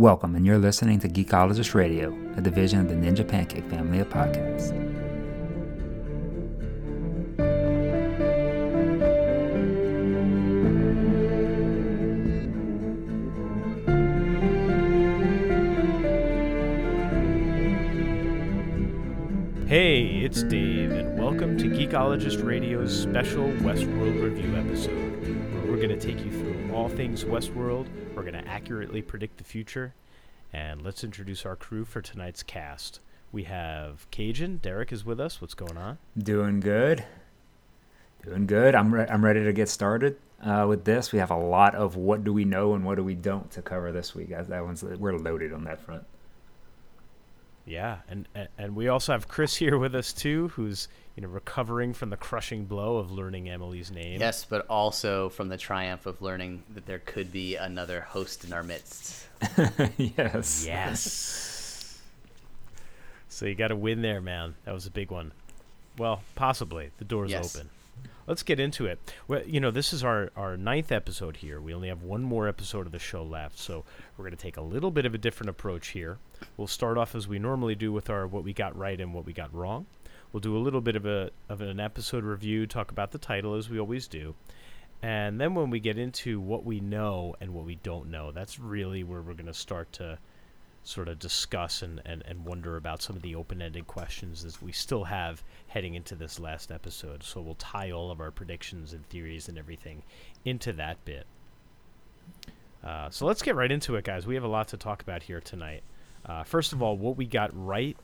Welcome, and you're listening to Geekologist Radio, a division of the Ninja Pancake family of podcasts. Hey, it's Dave, and welcome to Geekologist Radio's special Westworld review episode, where we're going to take you through all things Westworld. We're going to accurately predict the future, and let's introduce our crew for tonight's cast. We have Cajun. Derek is with us. What's going on? Doing good. Doing good. I'm, re- I'm ready to get started uh, with this. We have a lot of what do we know and what do we don't to cover this week. That that one's we're loaded on that front. Yeah, and and- and we also have Chris here with us too, who's you know recovering from the crushing blow of learning Emily's name. Yes, but also from the triumph of learning that there could be another host in our midst. yes. Yes. so you got to win there, man. That was a big one. Well, possibly. The door's Yes. open. Let's get into it. Well, you know, this is our, our ninth episode here. We only have one more episode of the show left, so we're going to take a little bit of a different approach here. We'll start off as we normally do with our what we got right and what we got wrong. We'll do a little bit of a of an episode review, talk about the title as we always do. And then when we get into what we know and what we don't know, that's really where we're going to start to sort of discuss and, and, and wonder about some of the open ended questions that we still have heading into this last episode. So we'll tie all of our predictions and theories and everything into that bit. Uh, so let's get right into it, guys. We have a lot to talk about here tonight. Uh, first of all, what we got right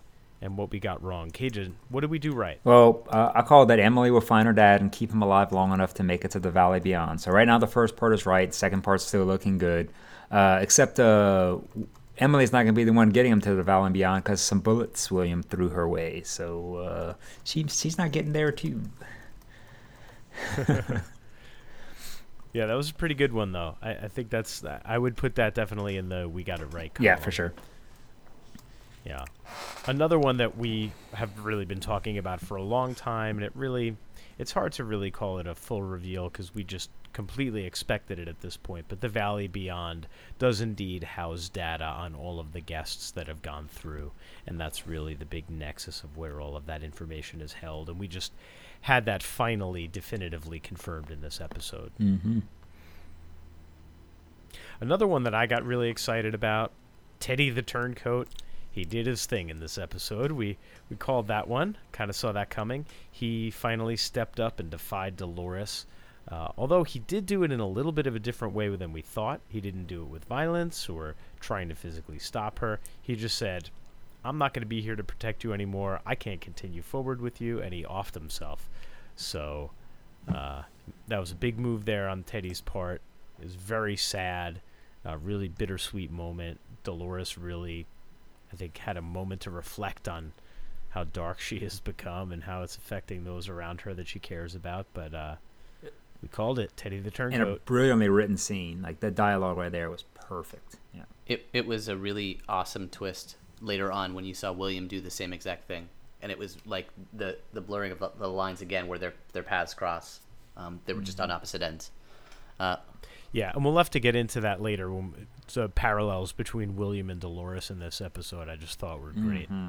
and what we got wrong. Cajun, what did we do right? Well, uh, I called that Emily will find her dad and keep him alive long enough to make it to the Valley Beyond. So right now the first part is right. Second part's still looking good. Uh, except uh, Emily's not going to be the one getting him to the Valley Beyond because some bullets William threw her way. So uh, she, she's not getting there too. Yeah, that was a pretty good one, though. I, I think that's I would put that definitely in the we got it right. Yeah, for sure. Yeah. Another one that we have really been talking about for a long time, and it really, it's hard to really call it a full reveal because we just completely expected it at this point. But the Valley Beyond does indeed house data on all of the guests that have gone through, and that's really the big nexus of where all of that information is held. And we just had that finally definitively confirmed in this episode. Mm-hmm. Another one that I got really excited about, Teddy the Turncoat. He did his thing in this episode. We we called that one. Kind of saw that coming. He finally stepped up and defied Dolores. Uh, although he did do it in a little bit of a different way than we thought. He didn't do it with violence or trying to physically stop her. He just said, "I'm not going to be here to protect you anymore. I can't continue forward with you," and he offed himself. So uh, that was a big move there on Teddy's part. It was very sad, a really bittersweet moment. Dolores really, I think, had a moment to reflect on how dark she has become and how it's affecting those around her that she cares about. But uh, we called it Teddy the Turkey. And a brilliantly written scene. Like the dialogue right there was perfect. Yeah. It, it was a really awesome twist later on when you saw William do the same exact thing. And it was like the, the blurring of the, the lines again where their, their paths cross. Um, they were just on opposite ends. Uh, Yeah, and we'll have to get into that later. When, so parallels between William and Dolores in this episode, I just thought were great. Mm-hmm.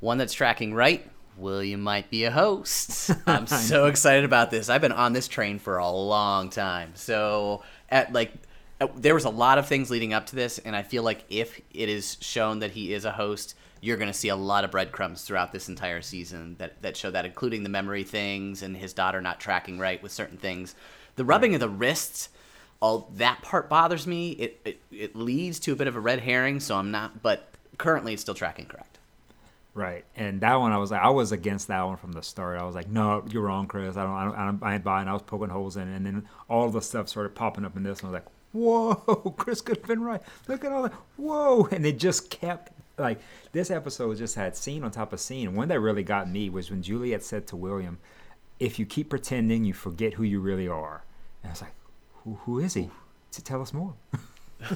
one that's tracking right, William might be a host. I'm so excited about this. I've been on this train for a long time. So, at like, uh, there was a lot of things leading up to this, and I feel like if it is shown that he is a host, you're going to see a lot of breadcrumbs throughout this entire season that that show that, including the memory things and his daughter not tracking right with certain things. The rubbing of the wrists, all that part bothers me. It, it it leads to a bit of a red herring, so I'm not. But currently, it's still tracking correct. Right, and that one I was like, I was against that one from the start. I was like, no, you're wrong, Chris. I don't, I don't, I, don't, I ain't buying. I was poking holes in, it. and then all the stuff started popping up in this, and I was like, whoa, Chris could have been right. Look at all that, whoa, and it just kept like this episode just had scene on top of scene. One that really got me was when Juliet said to William, "If you keep pretending, you forget who you really are." And I was like, who, who is he? To tell us more.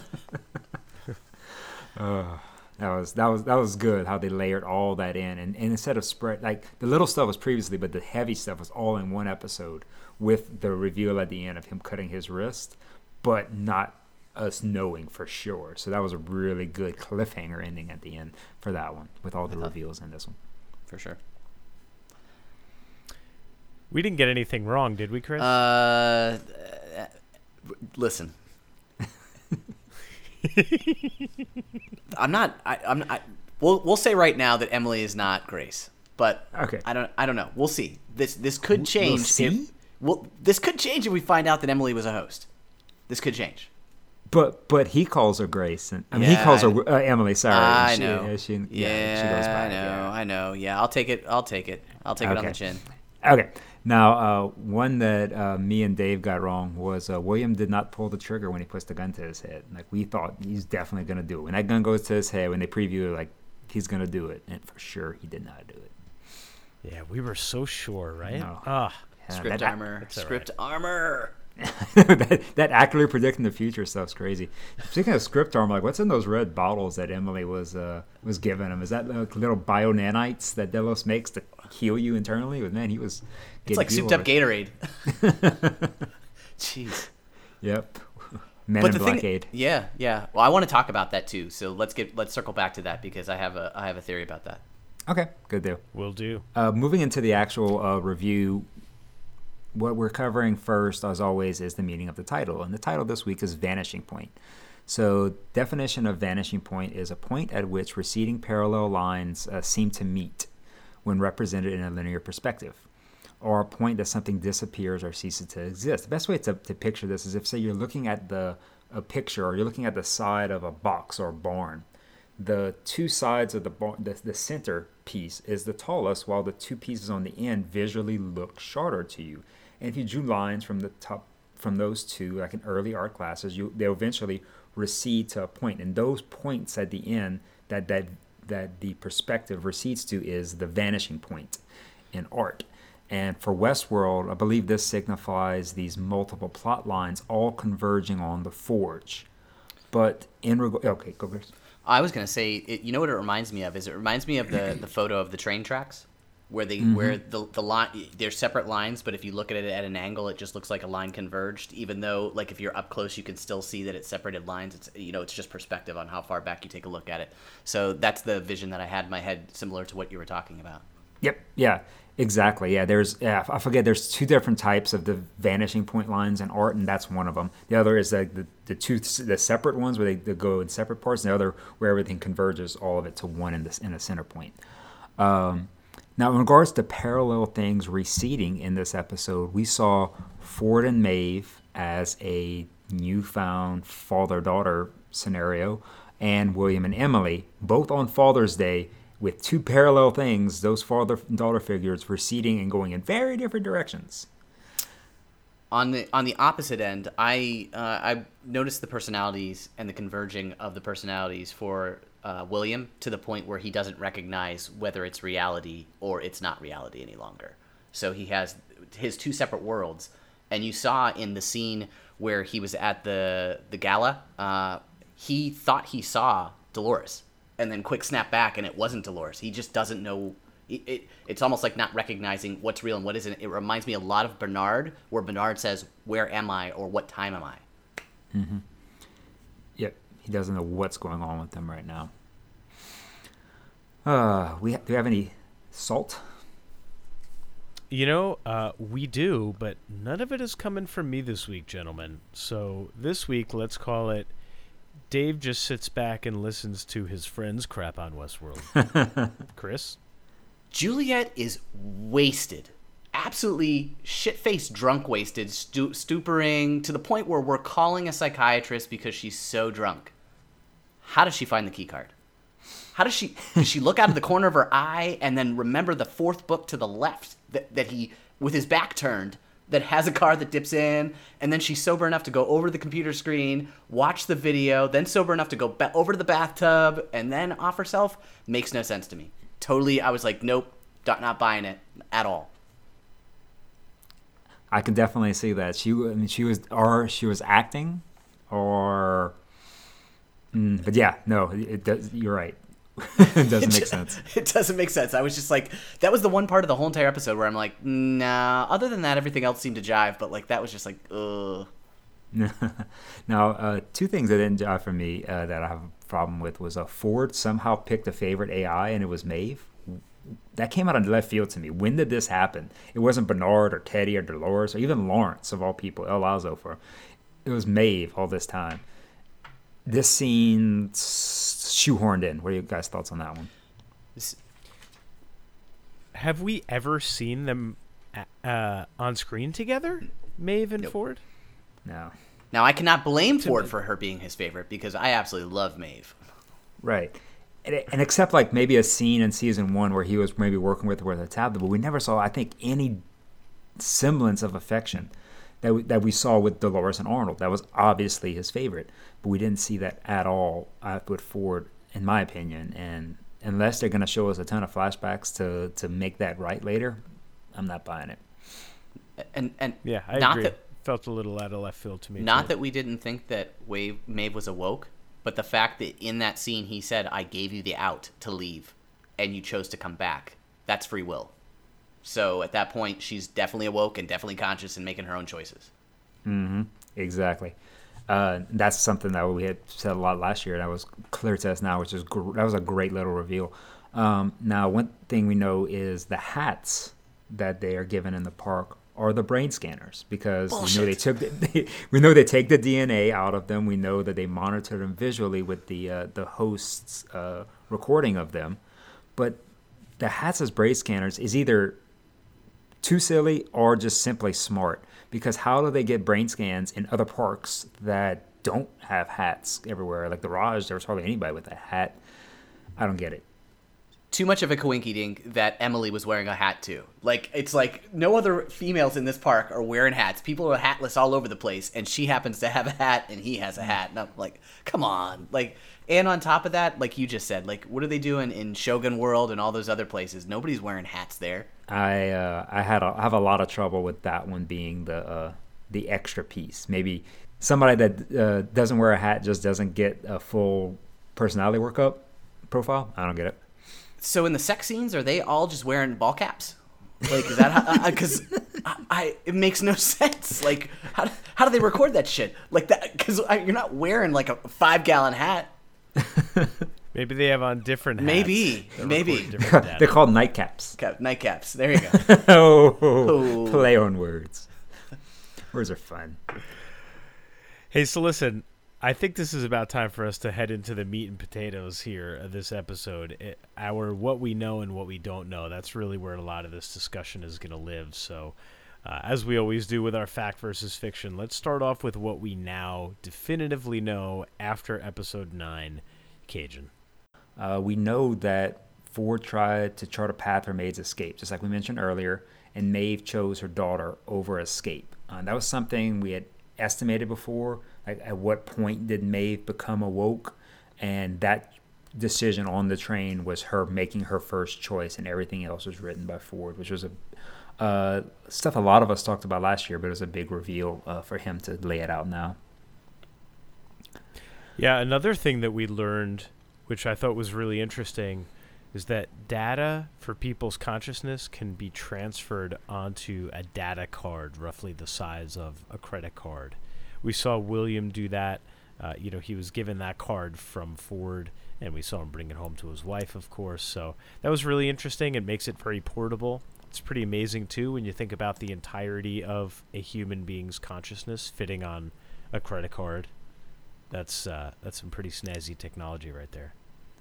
uh, that was that was that was good how they layered all that in and, and instead of spread like the little stuff was previously but the heavy stuff was all in one episode with the reveal at the end of him cutting his wrist but not us knowing for sure. So that was a really good cliffhanger ending at the end for that one, with all the reveals in this one. For sure. We didn't get anything wrong, did we, Chris? Uh, uh, listen. I'm not. I, I'm. I, we'll we'll say right now that Emily is not Grace, but Okay. I don't. I don't know. We'll see. This this could change. We'll see? If, well, this could change if we find out that Emily was a host. This could change. But but he calls her Grace, and I mean he calls I- her uh, Emily. Sorry, I she- know. she- yeah, she goes by I know. yeah. I know. Yeah, I'll take it. I'll take it. I'll take it on the chin. Okay. Now, uh, one that uh, me and Dave got wrong was uh, William did not pull the trigger when he puts the gun to his head. Like we thought he's definitely gonna do it. When that gun goes to his head, when they preview it, like he's gonna do it, and for sure he did not do it. yeah, we were so sure, right? No. Ah, Yeah, Script that, armor. That's all Script armor. that, that accurately predicting the future stuff's crazy. Speaking of script armor, like what's in those red bottles that Emily was uh, was giving him? Is that like little bio nanites that Delos makes to heal you internally? But man, he was. It's like souped up. Gatorade. Jeez. Yep. Men but in the Blockade. thing, yeah, yeah. Well, I want to talk about that too. So let's get let's circle back to that because I have a I have a theory about that. Okay, good deal. will do. Uh, moving into the actual uh, review, what we're covering first, as always, is the meaning of the title. And the title this week is Vanishing Point. So, definition of vanishing point is a point at which receding parallel lines uh, seem to meet when represented in a linear perspective, or a point that something disappears or ceases to exist. The best way to, to picture this is if, say, you're looking at the a picture or you're looking at the side of a box or barn the two sides of the bar- the, the center piece is the tallest while the two pieces on the end visually look shorter to you and if you drew lines from the top from those two like in early art classes you they'll eventually recede to a point and those points at the end that that that the perspective recedes to is the vanishing point in art and for Westworld, I believe this signifies these multiple plot lines all converging on the forge. But in regard, okay, go first. I was gonna say, it, you know what it reminds me of is it reminds me of the the photo of the train tracks where they where the the line they're separate lines, but if you look at it at an angle, it just looks like a line converged. Even though like if you're up close, you can still see that it's separated lines. It's you know it's just perspective on how far back you take a look at it. So that's the vision that I had in my head, similar to what you were talking about. Yep. Yeah. Exactly. Yeah. There's. Yeah. I forget. There's two different types of the vanishing point lines in art, and that's one of them. The other is like the the two the separate ones where they, they go in separate parts, and the other where everything converges all of it to one in this in a center point. Um, now, in regards to parallel things receding in this episode, we saw Ford and Maeve as a newfound father daughter scenario, and William and Emily both on Father's Day with two parallel things, those father daughter figures receding and going in very different directions. on the on the opposite end, I uh, I noticed the personalities and the converging of the personalities for uh, William to the point where he doesn't recognize whether it's reality or it's not reality any longer. So he has his two separate worlds, and you saw in the scene where he was at the the gala, uh, he thought he saw Dolores, and then quick snap back, and it wasn't Dolores. He just doesn't know it, it, it's almost like not recognizing what's real and what isn't. It reminds me a lot of Bernard, where Bernard says, "Where am I?" or "What time am I?" Yep, he doesn't know what's going on with them right now. Uh, we ha- do we have any salt? You know, uh, we do, but none of it is coming from me this week, gentlemen. So this week, let's call it Dave just sits back and listens to his friends crap on Westworld. Chris? Juliet is wasted, absolutely shit faced, drunk, wasted, stu- stupering to the point where we're calling a psychiatrist because she's so drunk. How does she find the key card? How does she does she look out of the corner of her eye and then remember the fourth book to the left that, that he with his back turned that has a card that dips in and then she's sober enough to go over the computer screen watch the video then sober enough to go ba- over to the bathtub and then off herself makes no sense to me totally i was like nope not buying it at all I can definitely see that. She, I mean, she was, or she was acting, or, mm, but yeah, no, it does. You're right. it doesn't make sense. it doesn't make sense i was just like that was the one part of the whole entire episode where i'm like nah other than that everything else seemed to jive but like that was just like ugh now, uh, two things that didn't jive for me uh, that I have a problem with was a uh, Ford somehow picked a favorite AI and it was Maeve. That came out of left field to me. When did this happen? It wasn't Bernard or Teddy or Dolores or even Lawrence of all people, El Lazo for. It was Maeve all this time. This scene shoehorned in. What are you guys' thoughts on that one? Have we ever seen them uh, on screen together, Maeve and nope. Ford? No. Now I cannot blame Ford for her being his favorite because I absolutely love Maeve. Right. And, and except like maybe a scene in season one where he was maybe working with her with a tablet, but we never saw, I think, any semblance of affection that we, that we saw with Dolores and Arnold. That was obviously his favorite, but we didn't see that at all uh, with Ford, in my opinion. And unless they're going to show us a ton of flashbacks to to make that right later, I'm not buying it. And and yeah, I agree. That, Felt a little out of left field to me. Not too. that we didn't think that Wave Maeve was awoke, but the fact that in that scene he said, "I gave you the out to leave, and you chose to come back." That's free will. So at that point, she's definitely awoke and definitely conscious and making her own choices. Mm-hmm. Exactly. Uh, that's something that we had said a lot last year. And that was clear to us now, which is gr- that was a great little reveal. Um, now, one thing we know is the hats that they are given in the park are the brain scanners because Bullshit. we know they took the, we know they take the DNA out of them. We know that they monitor them visually with the uh, the host's uh, recording of them, but the hats as brain scanners is either too silly or just simply smart because how do they get brain scans in other parks that don't have hats everywhere? Like the Raj, there was hardly anybody with a hat. I don't get it. Too much of a coinky dink that Emily was wearing a hat too. Like it's like no other females in this park are wearing hats. People are hatless all over the place, and she happens to have a hat and he has a hat. And I'm like, come on, like. And on top of that, like you just said, like what are they doing in Shogun World and all those other places? Nobody's wearing hats there. I uh, I had a, I have a lot of trouble with that one being the uh, the extra piece. Maybe somebody that uh, doesn't wear a hat just doesn't get a full personality workup profile. I don't get it. So in the sex scenes, are they all just wearing ball caps? Like is that because uh, uh, I, I, it makes no sense. Like how how do they record that shit like that? Because you're not wearing like a five gallon hat. Maybe they have on different hats. Maybe, maybe they're called nightcaps. Cap, nightcaps. There you go. oh, oh, play on words. Words are fun. Hey, so listen, I think this is about time for us to head into the meat and potatoes here of this episode. It, our what we know and what we don't know. That's really where a lot of this discussion is going to live. So, uh, as we always do with our fact versus fiction, let's start off with what we now definitively know after episode nine, Cajun. Uh, we know that Ford tried to chart a path for Maeve's escape, just like we mentioned earlier, and Maeve chose her daughter over escape. Uh, that was something we had estimated before. Like, at what point did Maeve become awoke? And that decision on the train was her making her first choice, and everything else was written by Ford, which was a uh, stuff a lot of us talked about last year, but it was a big reveal uh, for him to lay it out now. Yeah, another thing that we learned which I thought was really interesting, is that data for people's consciousness can be transferred onto a data card, roughly the size of a credit card. We saw William do that. Uh, you know, he was given that card from Ford, and we saw him bring it home to his wife, of course. So that was really interesting. It makes it very portable. It's pretty amazing too when you think about the entirety of a human being's consciousness fitting on a credit card that's uh, that's some pretty snazzy technology right there.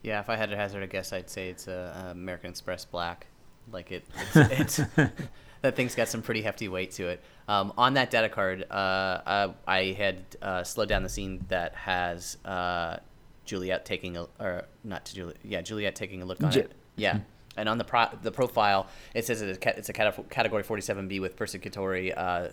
Yeah, if I had to hazard a guess, I'd say it's a, a American Express Black. Like it, it's, it's that thing's got some pretty hefty weight to it. Um, on that data card, uh, uh, I had uh, slowed down the scene that has uh, Juliet taking a, or not to Juliet, yeah, Juliet taking a look on it. Yeah. Mm-hmm. And on the pro- the profile, it says it's a, it's a category 47B with persecutory uh,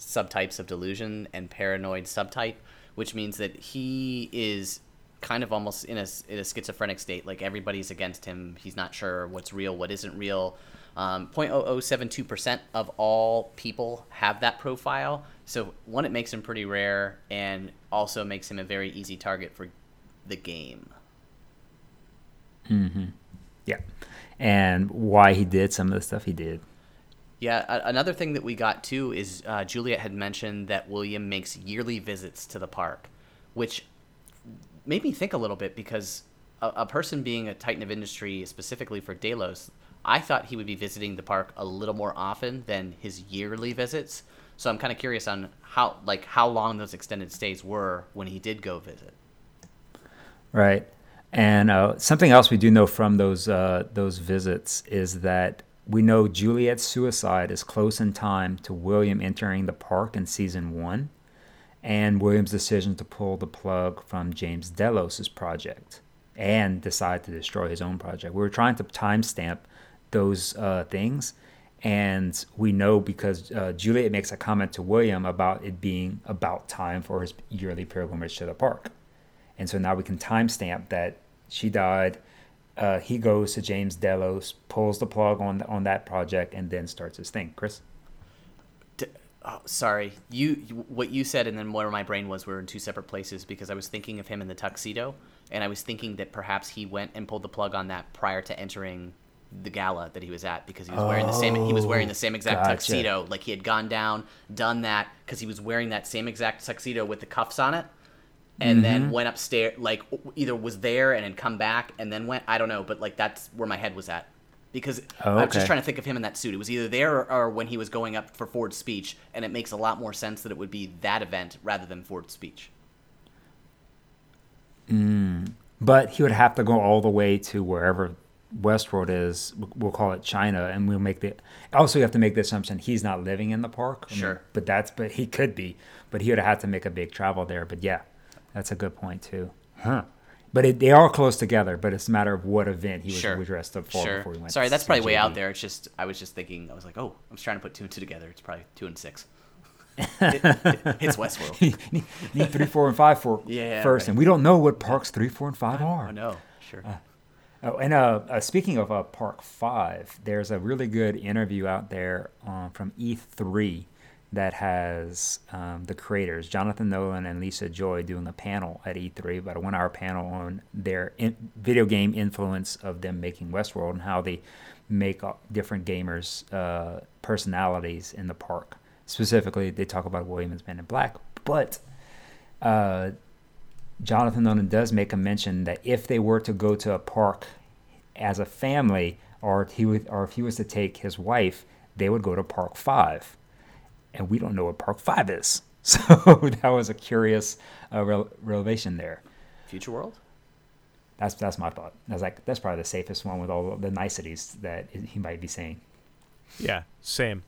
subtypes of delusion and paranoid subtype which means that he is kind of almost in a, in a schizophrenic state. Like everybody's against him. He's not sure what's real, what isn't real. Um, 0.0072% of all people have that profile. So, one, it makes him pretty rare, and also makes him a very easy target for the game. Mm-hmm. Yeah. And why he did some of the stuff he did. Yeah, a- another thing that we got too is uh, Juliet had mentioned that William makes yearly visits to the park, which made me think a little bit because a, a person being a titan of industry specifically for Delos, I thought he would be visiting the park a little more often than his yearly visits. So I'm kind of curious on how like how long those extended stays were when he did go visit. Right. And uh, something else we do know from those uh, those visits is that we know Juliet's suicide is close in time to William entering the park in season one, and William's decision to pull the plug from James Delos's project and decide to destroy his own project. We were trying to timestamp those uh, things, and we know because uh, Juliet makes a comment to William about it being about time for his yearly pilgrimage to the park. And so now we can timestamp that she died. Uh, he goes to James Delos, pulls the plug on on that project, and then starts his thing. Chris, oh, sorry, you what you said, and then where my brain was, we were in two separate places because I was thinking of him in the tuxedo, and I was thinking that perhaps he went and pulled the plug on that prior to entering the gala that he was at because he was wearing the same he was wearing the same exact oh, gotcha. tuxedo. Like he had gone down done that because he was wearing that same exact tuxedo with the cuffs on it and then mm-hmm. went upstairs like either was there and had come back and then went i don't know but like that's where my head was at because Oh, I'm just trying to think of him in that suit it was either there or, or when he was going up for ford's speech and it makes a lot more sense that it would be that event rather than ford's speech hmm. but he would have to go all the way to wherever Westworld is. We'll call it China, and we'll make the. Also, you have to make the assumption he's not living in the park. I mean, Sure. but that's but he could be, but he would have had to make a big travel there. But yeah, that's a good point too. Huh. But it, they are close together. But it's a matter of what event he was sure dressed up for sure before he went. sorry that's probably way out there it's just i was just thinking i was like oh i was trying to put two and two together it's probably two and six it, it- it's westworld need, need three, four, and five for Yeah, first, right. and we don't know what parks three, four, and five are. oh no sure Oh, and uh, uh, speaking of uh, Park Five, there's a really good interview out there uh, from E3 that has um, the creators, Jonathan Nolan and Lisa Joy, doing a panel at E3, about a one-hour panel on their in- video game influence of them making Westworld and how they make different gamers' uh, personalities in the park. Specifically, they talk about Williams Men in Black, but uh, Jonathan Nolan does make a mention that if they were to go to a park as a family, or he would, or if he was to take his wife, they would go to Park Five, and we don't know what Park Five is. So that was a curious uh, rel revelation there. future world That's that's my thought. I was like, that's probably the safest one with all the niceties that he might be saying. Yeah, same.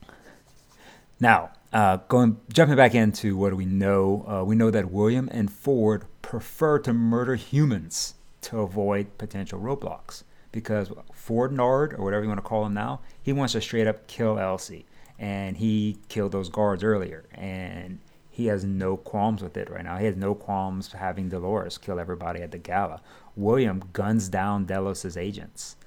Now, uh, going jumping back into what do we know? Uh, we know that William and Ford prefer to murder humans to avoid potential roadblocks because Ford Nard or whatever you want to call him now, he wants to straight up kill Elsie, and he killed those guards earlier, and he has no qualms with it right now. He has no qualms having Dolores kill everybody at the gala. William guns down Delos's agents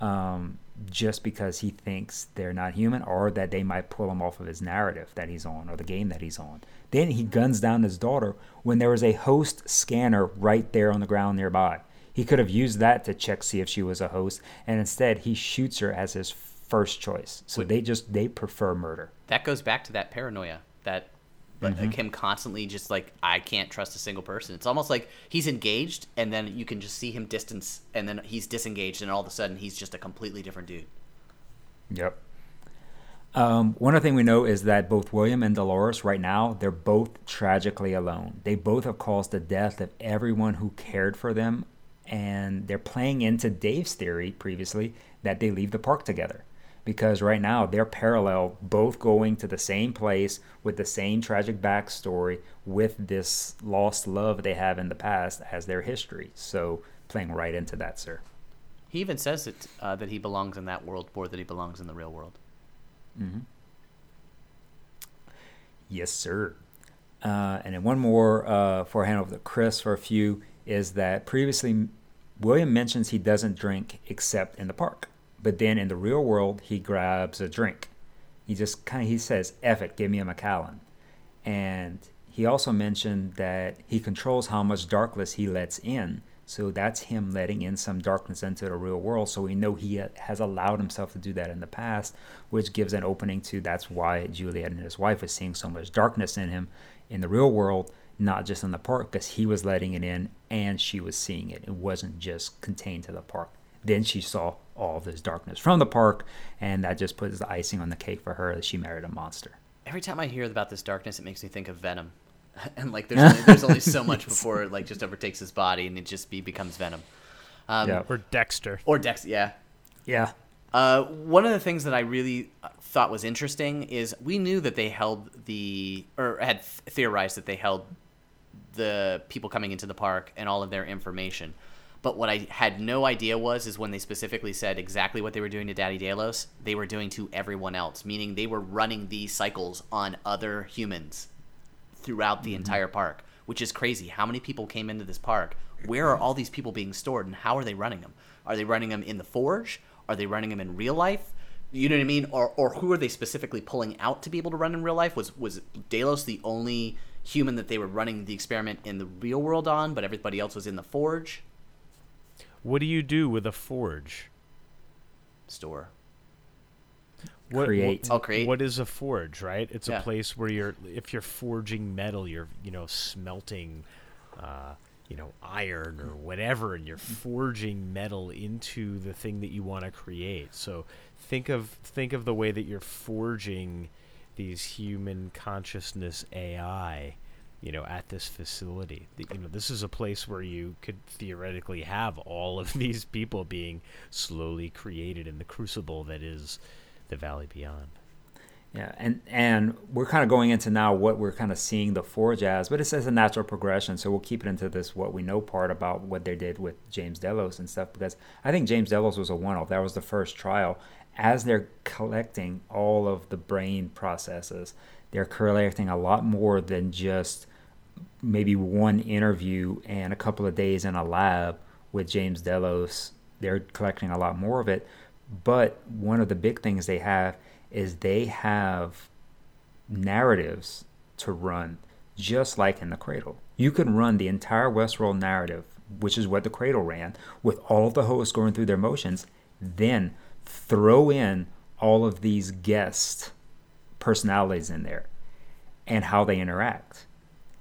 um, just because he thinks they're not human or that they might pull him off of his narrative that he's on or the game that he's on. Then he guns down his daughter when there was a host scanner right there on the ground nearby. He could have used that to check see if she was a host, and instead he shoots her as his first choice. So they just they prefer murder. that goes back to that paranoia that but like him constantly just like i can't trust a single person it's almost like he's engaged and then you can just see him distance and then he's disengaged and all of a sudden he's just a completely different dude Yep. Um, one other thing we know is that both William and Dolores, right now, they're both tragically alone. They both have caused the death of everyone who cared for them, and they're playing into Dave's theory previously that they leave the park together. Because right now they're parallel, both going to the same place with the same tragic backstory with this lost love they have in the past as their history. So playing right into that, sir. he even says it uh, that he belongs in that world more than he belongs in the real world Hmm. Yes, sir. Uh, and then one more uh, for hand over to Chris for a few is that previously William mentions he doesn't drink except in the park, but then in the real world he grabs a drink. He just kind of he says, "Eff it, give me a Macallan," and he also mentioned that he controls how much darkness he lets in. So that's him letting in some darkness into the real world. So we know he has allowed himself to do that in the past, which gives an opening to that's why Juliet and his wife is seeing so much darkness in him in the real world, not just in the park, because he was letting it in and she was seeing it. It wasn't just contained to the park. Then she saw all of this darkness from the park, and that just puts the icing on the cake for her that she married a monster. Every time I hear about this darkness, it makes me think of Venom. and like there's only, there's only so much before it like just overtakes his body and it just be becomes Venom. Um, Yeah. Or Dexter. Or Dex, yeah. Yeah. Uh, one of the things that I really uh, thought was interesting is we knew that they held the or had theorized that they held the people coming into the park and all of their information. But what I had no idea was is when they specifically said exactly what they were doing to Daddy Delos, they were doing to everyone else, meaning they were running these cycles on other humans throughout the mm-hmm. entire park, which is crazy. How many people came into this park? Where are all these people being stored, and how are they running them? Are they running them in the forge? Are they running them in real life? You know what I mean? Or, or who are they specifically pulling out to be able to run in real life? Was was Delos the only human that they were running the experiment in the real world on, but everybody else was in the forge What do you do with a forge? store? What, Create. What, Oh, create. What is a forge, right? It's Yeah. a place where you're, if you're forging metal, you're, you know, smelting, uh, you know, iron or whatever, and you're forging metal into the thing that you want to create. So think of think of the way that you're forging these human consciousness AI, you know, at this facility. You know, this is a place where you could theoretically have all of these people being slowly created in the crucible that is the Valley Beyond. Yeah, and and we're kind of going into now what we're kind of seeing the forge as, but it says a natural progression. So we'll keep it into this what we know part about what they did with James Delos and stuff because I think James Delos was a one-off. That was the first trial. As they're collecting all of the brain processes, they're collecting a lot more than just maybe one interview and a couple of days in a lab with James Delos. They're collecting a lot more of it. But one of the big things they have is they have narratives to run just like in the cradle. You can run the entire Westworld narrative, which is what the cradle ran, with all of the hosts going through their motions, then throw in all of these guest personalities in there and how they interact.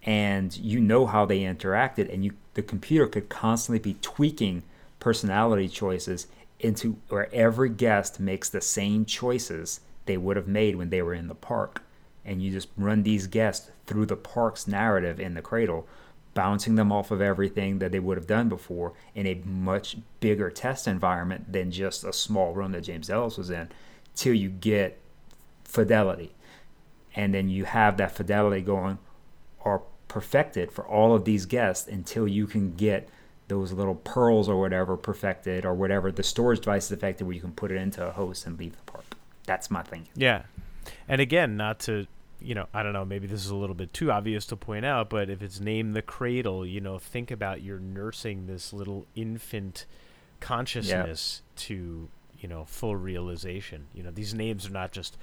And you know how they interacted, and you the computer could constantly be tweaking personality choices into where every guest makes the same choices they would have made when they were in the park. And you just run these guests through the park's narrative in the cradle, bouncing them off of everything that they would have done before in a much bigger test environment than just a small room that James Delos was in, till you get fidelity. And then you have that fidelity going or perfected for all of these guests until you can get those little pearls or whatever perfected or whatever the storage device is affected where you can put it into a host and leave the park. That's my thinking. Yeah. And again, not to, you know, I don't know, maybe this is a little bit too obvious to point out, but if it's named the cradle, you know, think about you're nursing this little infant consciousness to, you know, full realization. You know, these names are not just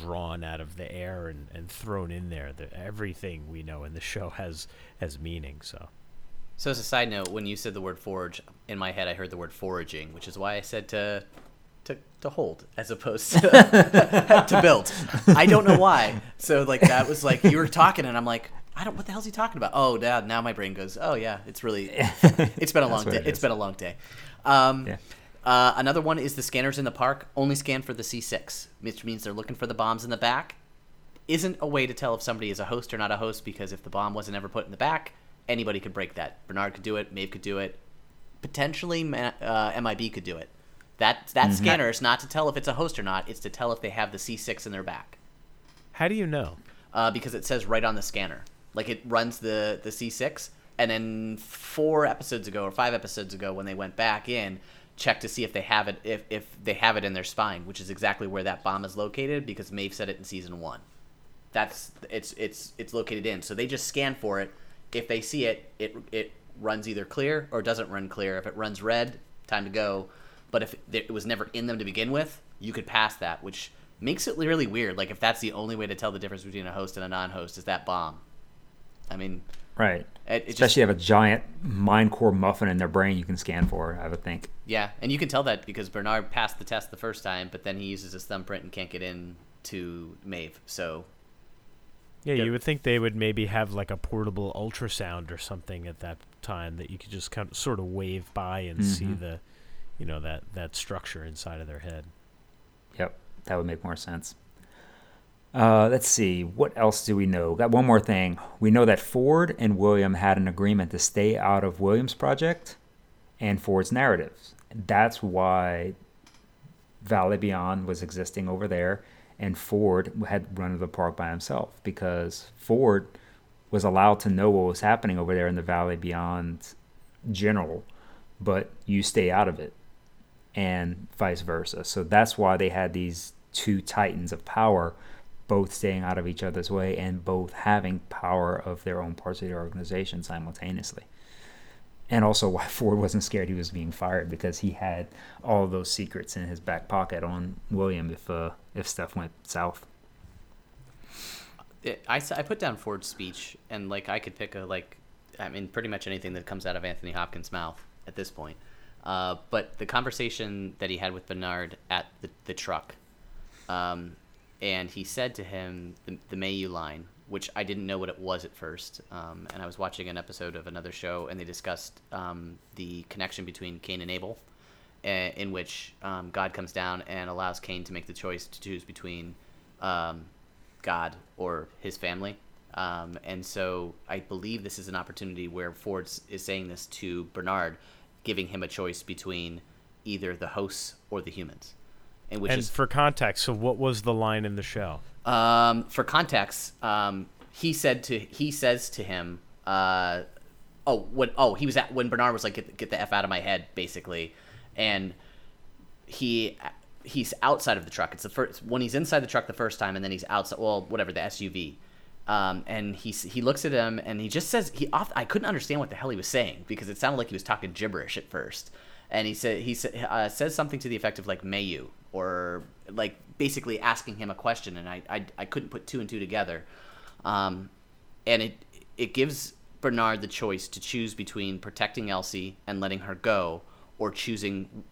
drawn out of the air and, and thrown in there. The, everything we know in the show has has meaning. So So as a side note, when you said the word forge, in my head I heard the word foraging, which is why I said to to, to hold as opposed to to build. I don't know why. So like that was like you were talking and I'm like, I don't what the hell's he talking about? Oh dad, now my brain goes, Oh yeah, it's really it's been a long day. it It's is. been a long day. Um Yeah. Uh, another one is the scanners in the park only scan for the C6, which means they're looking for the bombs in the back. Isn't a way to tell if somebody is a host or not a host because if the bomb wasn't ever put in the back, anybody could break that. Bernard could do it. Maeve could do it. Potentially, uh, MIB could do it. That that scanner is not to tell if it's a host or not. It's to tell if they have the C6 in their back how do you know? uh, because it says right on the scanner. Like it runs the the C6, and then four episodes ago or five episodes ago, when they went back in, check to see if they have it if if they have it in their spine, which is exactly where that bomb is located because Maeve said it in season one. That's it's it's it's located in. So they just scan for it. If they see it, it it runs either clear or doesn't run clear. If it runs red, time to go. But if it was never in them to begin with, you could pass that, which makes it really weird. Like if that's the only way to tell the difference between a host and a non-host is that bomb. I mean, Right. It, it just, Especially have a giant mind core muffin in their brain you can scan for. I would think. yeah, and you can tell that because Bernard passed the test the first time, but then he uses his thumbprint and can't get in to Maeve. So Yeah, Yep. you would think they would maybe have like a portable ultrasound or something at that time that you could just kind of sort of wave by and see Mhm. the, you know, that that structure inside of their head. Yep, that would make more sense. Uh, let's see. What else do we know? Got one more thing. We know that Ford and William had an agreement to stay out of Williams' project and Ford's narratives. That's why Valley Beyond was existing over there, and Ford had run the park by himself because Ford was allowed to know what was happening over there in the Valley Beyond general, but you stay out of it and vice versa. So that's why they had these two titans of power, both staying out of each other's way and both having power of their own parts of the organization simultaneously. And also why Ford wasn't scared he was being fired because he had all those secrets in his back pocket on William if uh, if stuff went south. I, I put down Ford's speech, and like I could pick a like, I mean, pretty much anything that comes out of Anthony Hopkins' mouth at this point. Uh, but the conversation that he had with Bernard at the, the truck, um, and he said to him the, the Mayu line, which I didn't know what it was at first. Um, and I was watching an episode of another show, and they discussed um, the connection between Cain and Abel, uh, in which um, God comes down and allows Cain to make the choice to choose between um, God or his family. Um, and so I believe this is an opportunity where Ford is saying this to Bernard, giving him a choice between either the hosts or the humans. And which and is for context, so what was the line in the show? um, for context, um, he said to he says to him, uh, "Oh, when oh he was at when Bernard was like get, get the f out of my head, basically," and he he's outside of the truck. It's the first when he's inside the truck the first time, and then he's outside. Well, whatever the SUV. Um, and he he looks at him and he just says he off, I couldn't understand what the hell he was saying because it sounded like he was talking gibberish at first. And he said he sa- uh, says something to the effect of like Mayu or like basically asking him a question, and I I, I couldn't put two and two together. Um, and it it gives Bernard the choice to choose between protecting Elsie and letting her go, or choosing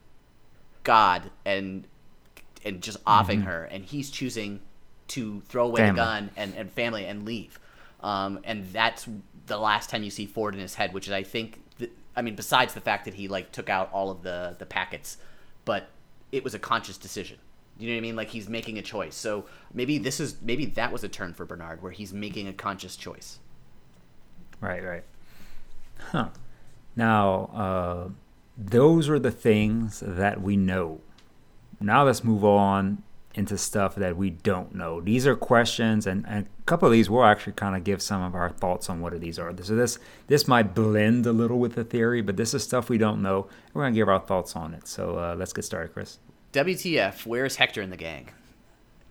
God and and just offing her, and he's choosing to throw away the gun and, and family and leave. Um, and that's the last time you see Ford in his head, which is I think, th- I mean, besides the fact that he like took out all of the the packets, but it was a conscious decision. You know what I mean? Like he's making a choice. So maybe this is maybe that was a turn for Bernard, where he's making a conscious choice. Right, right. Huh. Now, uh, those are the things that we know. Now let's move on into stuff that we don't know. These are questions, and, and a couple of these we'll actually kind of give some of our thoughts on what these are. So this this might blend a little with the theory, but this is stuff we don't know. We're gonna give our thoughts on it. So uh, let's get started, Chris. WTF? Where's Hector in the gang?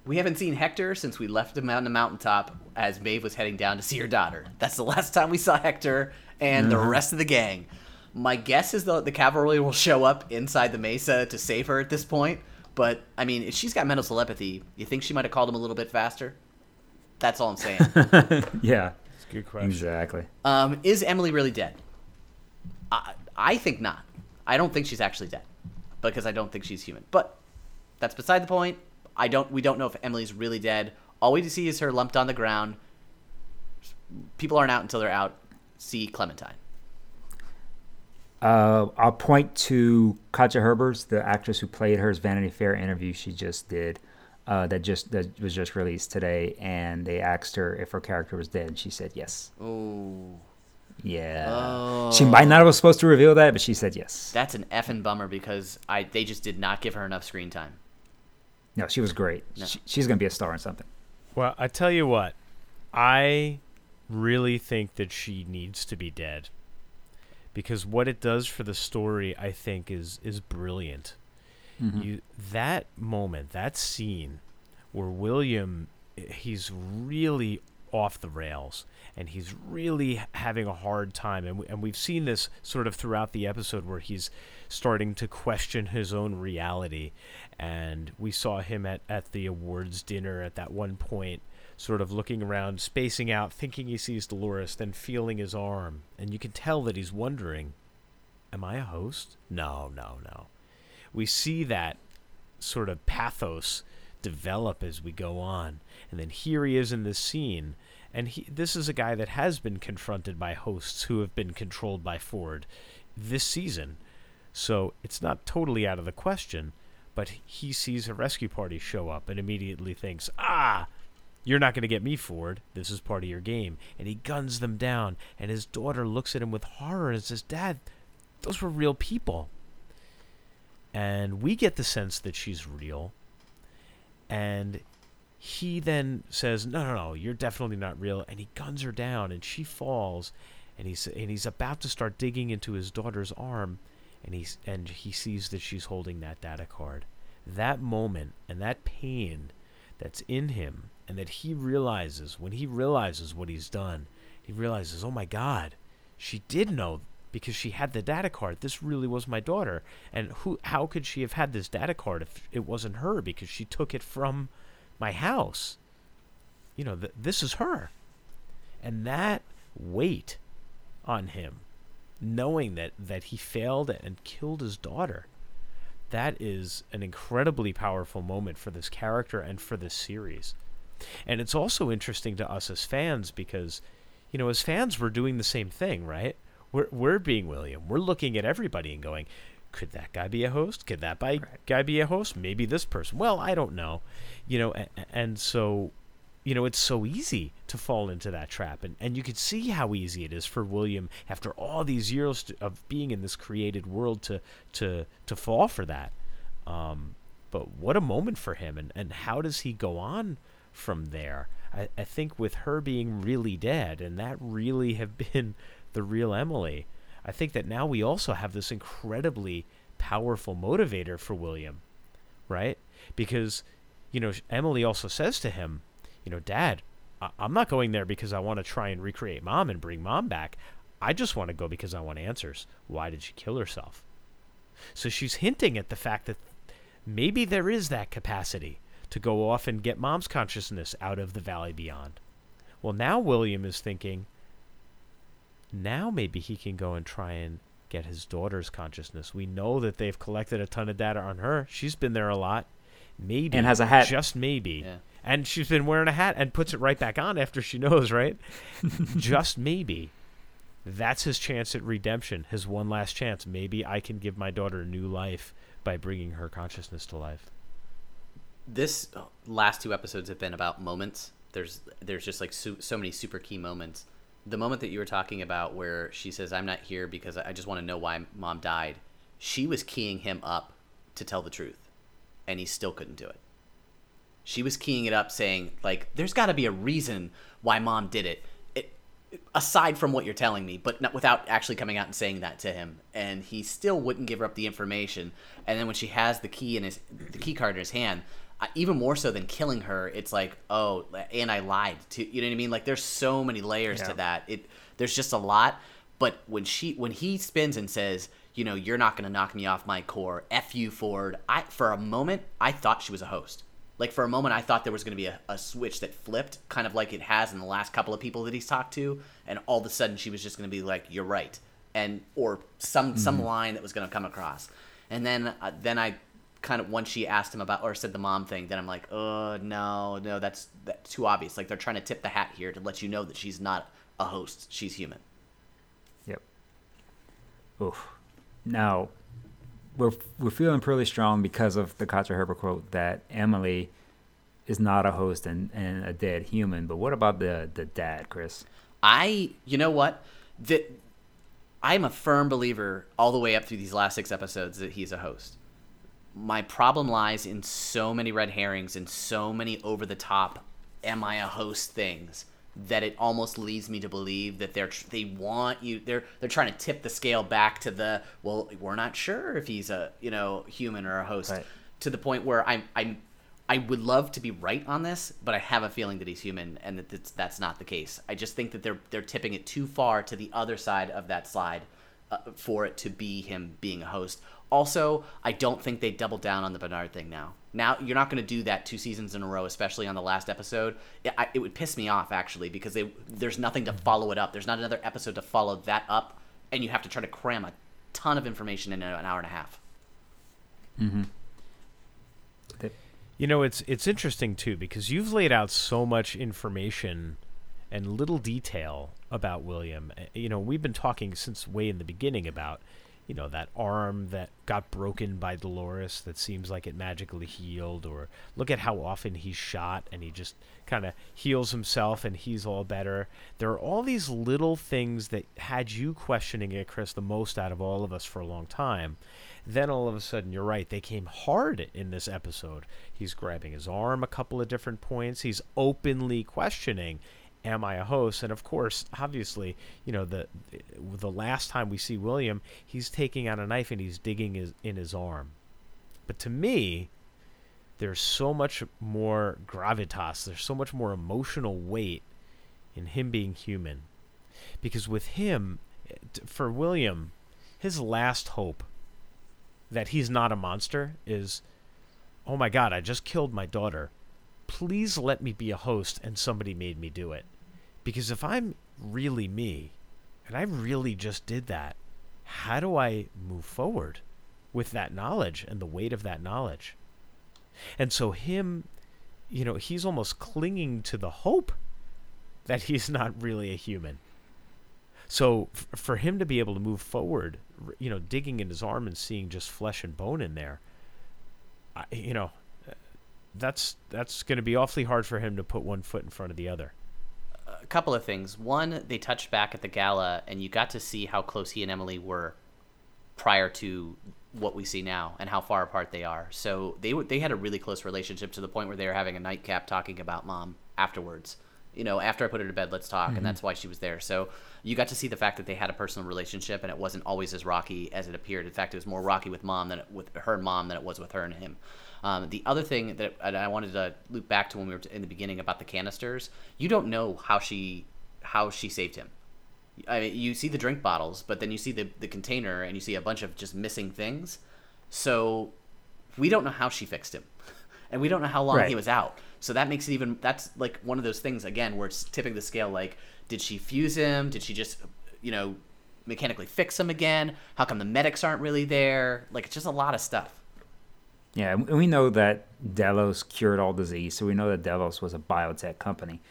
We haven't seen Hector since we left him out on the mountaintop as Maeve was heading down to see her daughter. That's the last time we saw Hector and the rest of the gang. My guess is the the cavalry will show up inside the mesa to save her at this point. But I mean, if she's got mental telepathy, you think she might have called him a little bit faster? That's all I'm saying. yeah, It's a good question. exactly. um, is Emily really dead? I, I think not. I don't think she's actually dead because I don't think she's human. But that's beside the point. I don't. We don't know if Emily's really dead. All we see is her lumped on the ground. People aren't out until they're out. See Clementine. Uh, I'll point to Katja Herbers, the actress who played her's Vanity Fair interview she just did, uh, that just that was just released today, and they asked her if her character was dead, and she said yes. Ooh, Yeah, oh. she might not have supposed to reveal that, but she said yes. that's an effing bummer because I they just did not give her enough screen time. No, she was great. No. She, she's gonna be a star in something. Well, I tell you what, I really think that she needs to be dead because what it does for the story, I think, is is brilliant. Mm-hmm. You that moment, that scene where William, he's really off the rails and he's really having a hard time and, we, and we've seen this sort of throughout the episode where he's starting to question his own reality and we saw him at, at the awards dinner at that one point sort of looking around, spacing out, thinking he sees Dolores, then feeling his arm. And you can tell that he's wondering, Am I a host? No, no, no. We see that sort of pathos develop as we go on. And then here he is in this scene. And he, this is a guy that has been confronted by hosts who have been controlled by Ford this season. So it's not totally out of the question, but he sees a rescue party show up and immediately thinks, ah, you're not going to get me, Ford. This is part of your game. And he guns them down. And his daughter looks at him with horror and says, Dad, those were real people. And we get the sense that she's real. And he then says, "No, no, no, you're definitely not real." And he guns her down, and she falls, and he's and he's about to start digging into his daughter's arm, and he's and he sees that she's holding that data card. That moment and that pain that's in him, and that he realizes when he realizes what he's done, he realizes, "Oh my God, she did know." Because she had the data card. This really was my daughter. And who how could she have had this data card if it wasn't her? Because she took it from my house. You know, th- this is her. And that weight on him, knowing that, that he failed and killed his daughter, that is an incredibly powerful moment for this character and for this series. And it's also interesting to us as fans because, you know, as fans, we're doing the same thing, right? We're, we're being William. We're looking at everybody and going, could that guy be a host? Could that by, guy be a host? Maybe this person. Well, I don't know. You know, and, and so, you know, it's so easy to fall into that trap. And, and you can see how easy it is for William, after all these years to, of being in this created world, to, to, to fall for that. Um, but what a moment for him. And, and how does he go on from there? I, I think with her being really dead, and that really have been the real Emily, I think that now we also have this incredibly powerful motivator for William, right? Because, you know, Emily also says to him, you know, Dad, I- I'm not going there because I want to try and recreate mom and bring mom back. I just want to go because I want answers. Why did she kill herself? So she's hinting at the fact that maybe there is that capacity to go off and get mom's consciousness out of the valley beyond. Well, now William is thinking, now maybe he can go and try and get his daughter's consciousness. We know that they've collected a ton of data on her. She's been there a lot. Maybe And has a hat. Just maybe. Yeah. And she's been wearing a hat and puts it right back on after she knows, right? just maybe. That's his chance at redemption, his one last chance. Maybe I can give my daughter a new life by bringing her consciousness to life. this uh, last two episodes have been about moments. There's there's just like so, so many super key moments. The moment that you were talking about where she says, "I'm not here because I just want to know why mom died." She was keying him up to tell the truth, and he still couldn't do it. She was keying it up, saying like, "There's got to be a reason why mom did it." aside from what you're telling me, but not without actually coming out and saying that to him, and he still wouldn't give her up the information. And then when she has the key in his the key card in his hand, even more so than killing her, it's like, oh, and I lied to you know what I mean? Like there's so many layers Yeah. to that. It there's just a lot. But when she when he spins and says, you know, you're not gonna knock me off my core, f you Ford. I for a moment I thought she was a host. Like for a moment, I thought there was going to be a, a switch that flipped, kind of like it has in the last couple of people that he's talked to, and all of a sudden she was just going to be like, "You're right," and or some some line that was going to come across, and then uh, then I kind of once she asked him about or said the mom thing, then I'm like, "Oh no, no, that's that's too obvious." Like they're trying to tip the hat here to let you know that she's not a host; she's human. Yep. Oof. Now, we're we're feeling pretty strong because of the Katja Herbst quote that Emily is not a host and, and a dead human. But what about the the dad, Chris? I, you know what? That I'm a firm believer all the way up through these last six episodes that he's a host. My problem lies in so many red herrings and so many over the top am I a host things that it almost leads me to believe that they're they want you they're they're trying to tip the scale back to the well we're not sure if he's a you know human or a host Right. to the point where I'm I'm I would love to be right on this, but I have a feeling that he's human and that that's, that's not the case. I just think that they're they're tipping it too far to the other side of that slide for it to be him being a host. Also, I don't think they double down on the Bernard thing now. Now you're not going to do that two seasons in a row, especially on the last episode. It, I, it would piss me off actually because they, there's nothing to follow it up. There's not another episode to follow that up, and you have to try to cram a ton of information in an hour and a half. Mm-hmm. You know, it's it's interesting too because you've laid out so much information and little detail about William. Uh, You know, we've been talking since way in the beginning about, you know, that arm that got broken by Dolores that seems like it magically healed, or look at how often he's shot and he just kind of heals himself and he's all better. There are all these little things that had you questioning it, Chris, the most out of all of us for a long time. Then all of a sudden, you're right, they came hard in this episode. He's grabbing his arm a couple of different points. He's openly questioning, "Am I a host?" And of course, obviously, you know the the last time we see William, he's taking out a knife and he's digging his in his arm. But to me, there's so much more gravitas. There's so much more emotional weight in him being human, because with him, for William, his last hope that he's not a monster is oh my god, I just killed my daughter. Please let me be a host and somebody made me do it. Because if I'm really me and I really just did that, how do I move forward with that knowledge and the weight of that knowledge? And so him, you know, he's almost clinging to the hope that he's not really a human. So f- for him to be able to move forward, you know, digging in his arm and seeing just flesh and bone in there, I, you know, that's that's going to be awfully hard for him to put one foot in front of the other. A couple of things. One, they touched back at the gala, and you got to see how close he and Emily were prior to what we see now, and how far apart they are. So they w- they had a really close relationship to the point where they were having a nightcap talking about mom afterwards. You know, after I put her to bed, let's talk, and mm-hmm. that's why she was there. So you got to see the fact that they had a personal relationship, and it wasn't always as rocky as it appeared. In fact, it was more rocky with mom than it, with her mom than it was with her and him. Um, the other thing that and I wanted to loop back to when we were in the beginning about the canisters, you don't know how she how she saved him. I mean, you see the drink bottles, but then you see the the container and you see a bunch of just missing things. So we don't know how she fixed him, and we don't know how long Right. he was out. So that makes it even that's like one of those things again where it's tipping the scale. Like, did she fuse him? Did she just you know mechanically fix him again? How come the medics aren't really there? Like, it's just a lot of stuff. Yeah, and we know that Delos cured all disease, so we know that Delos was a biotech company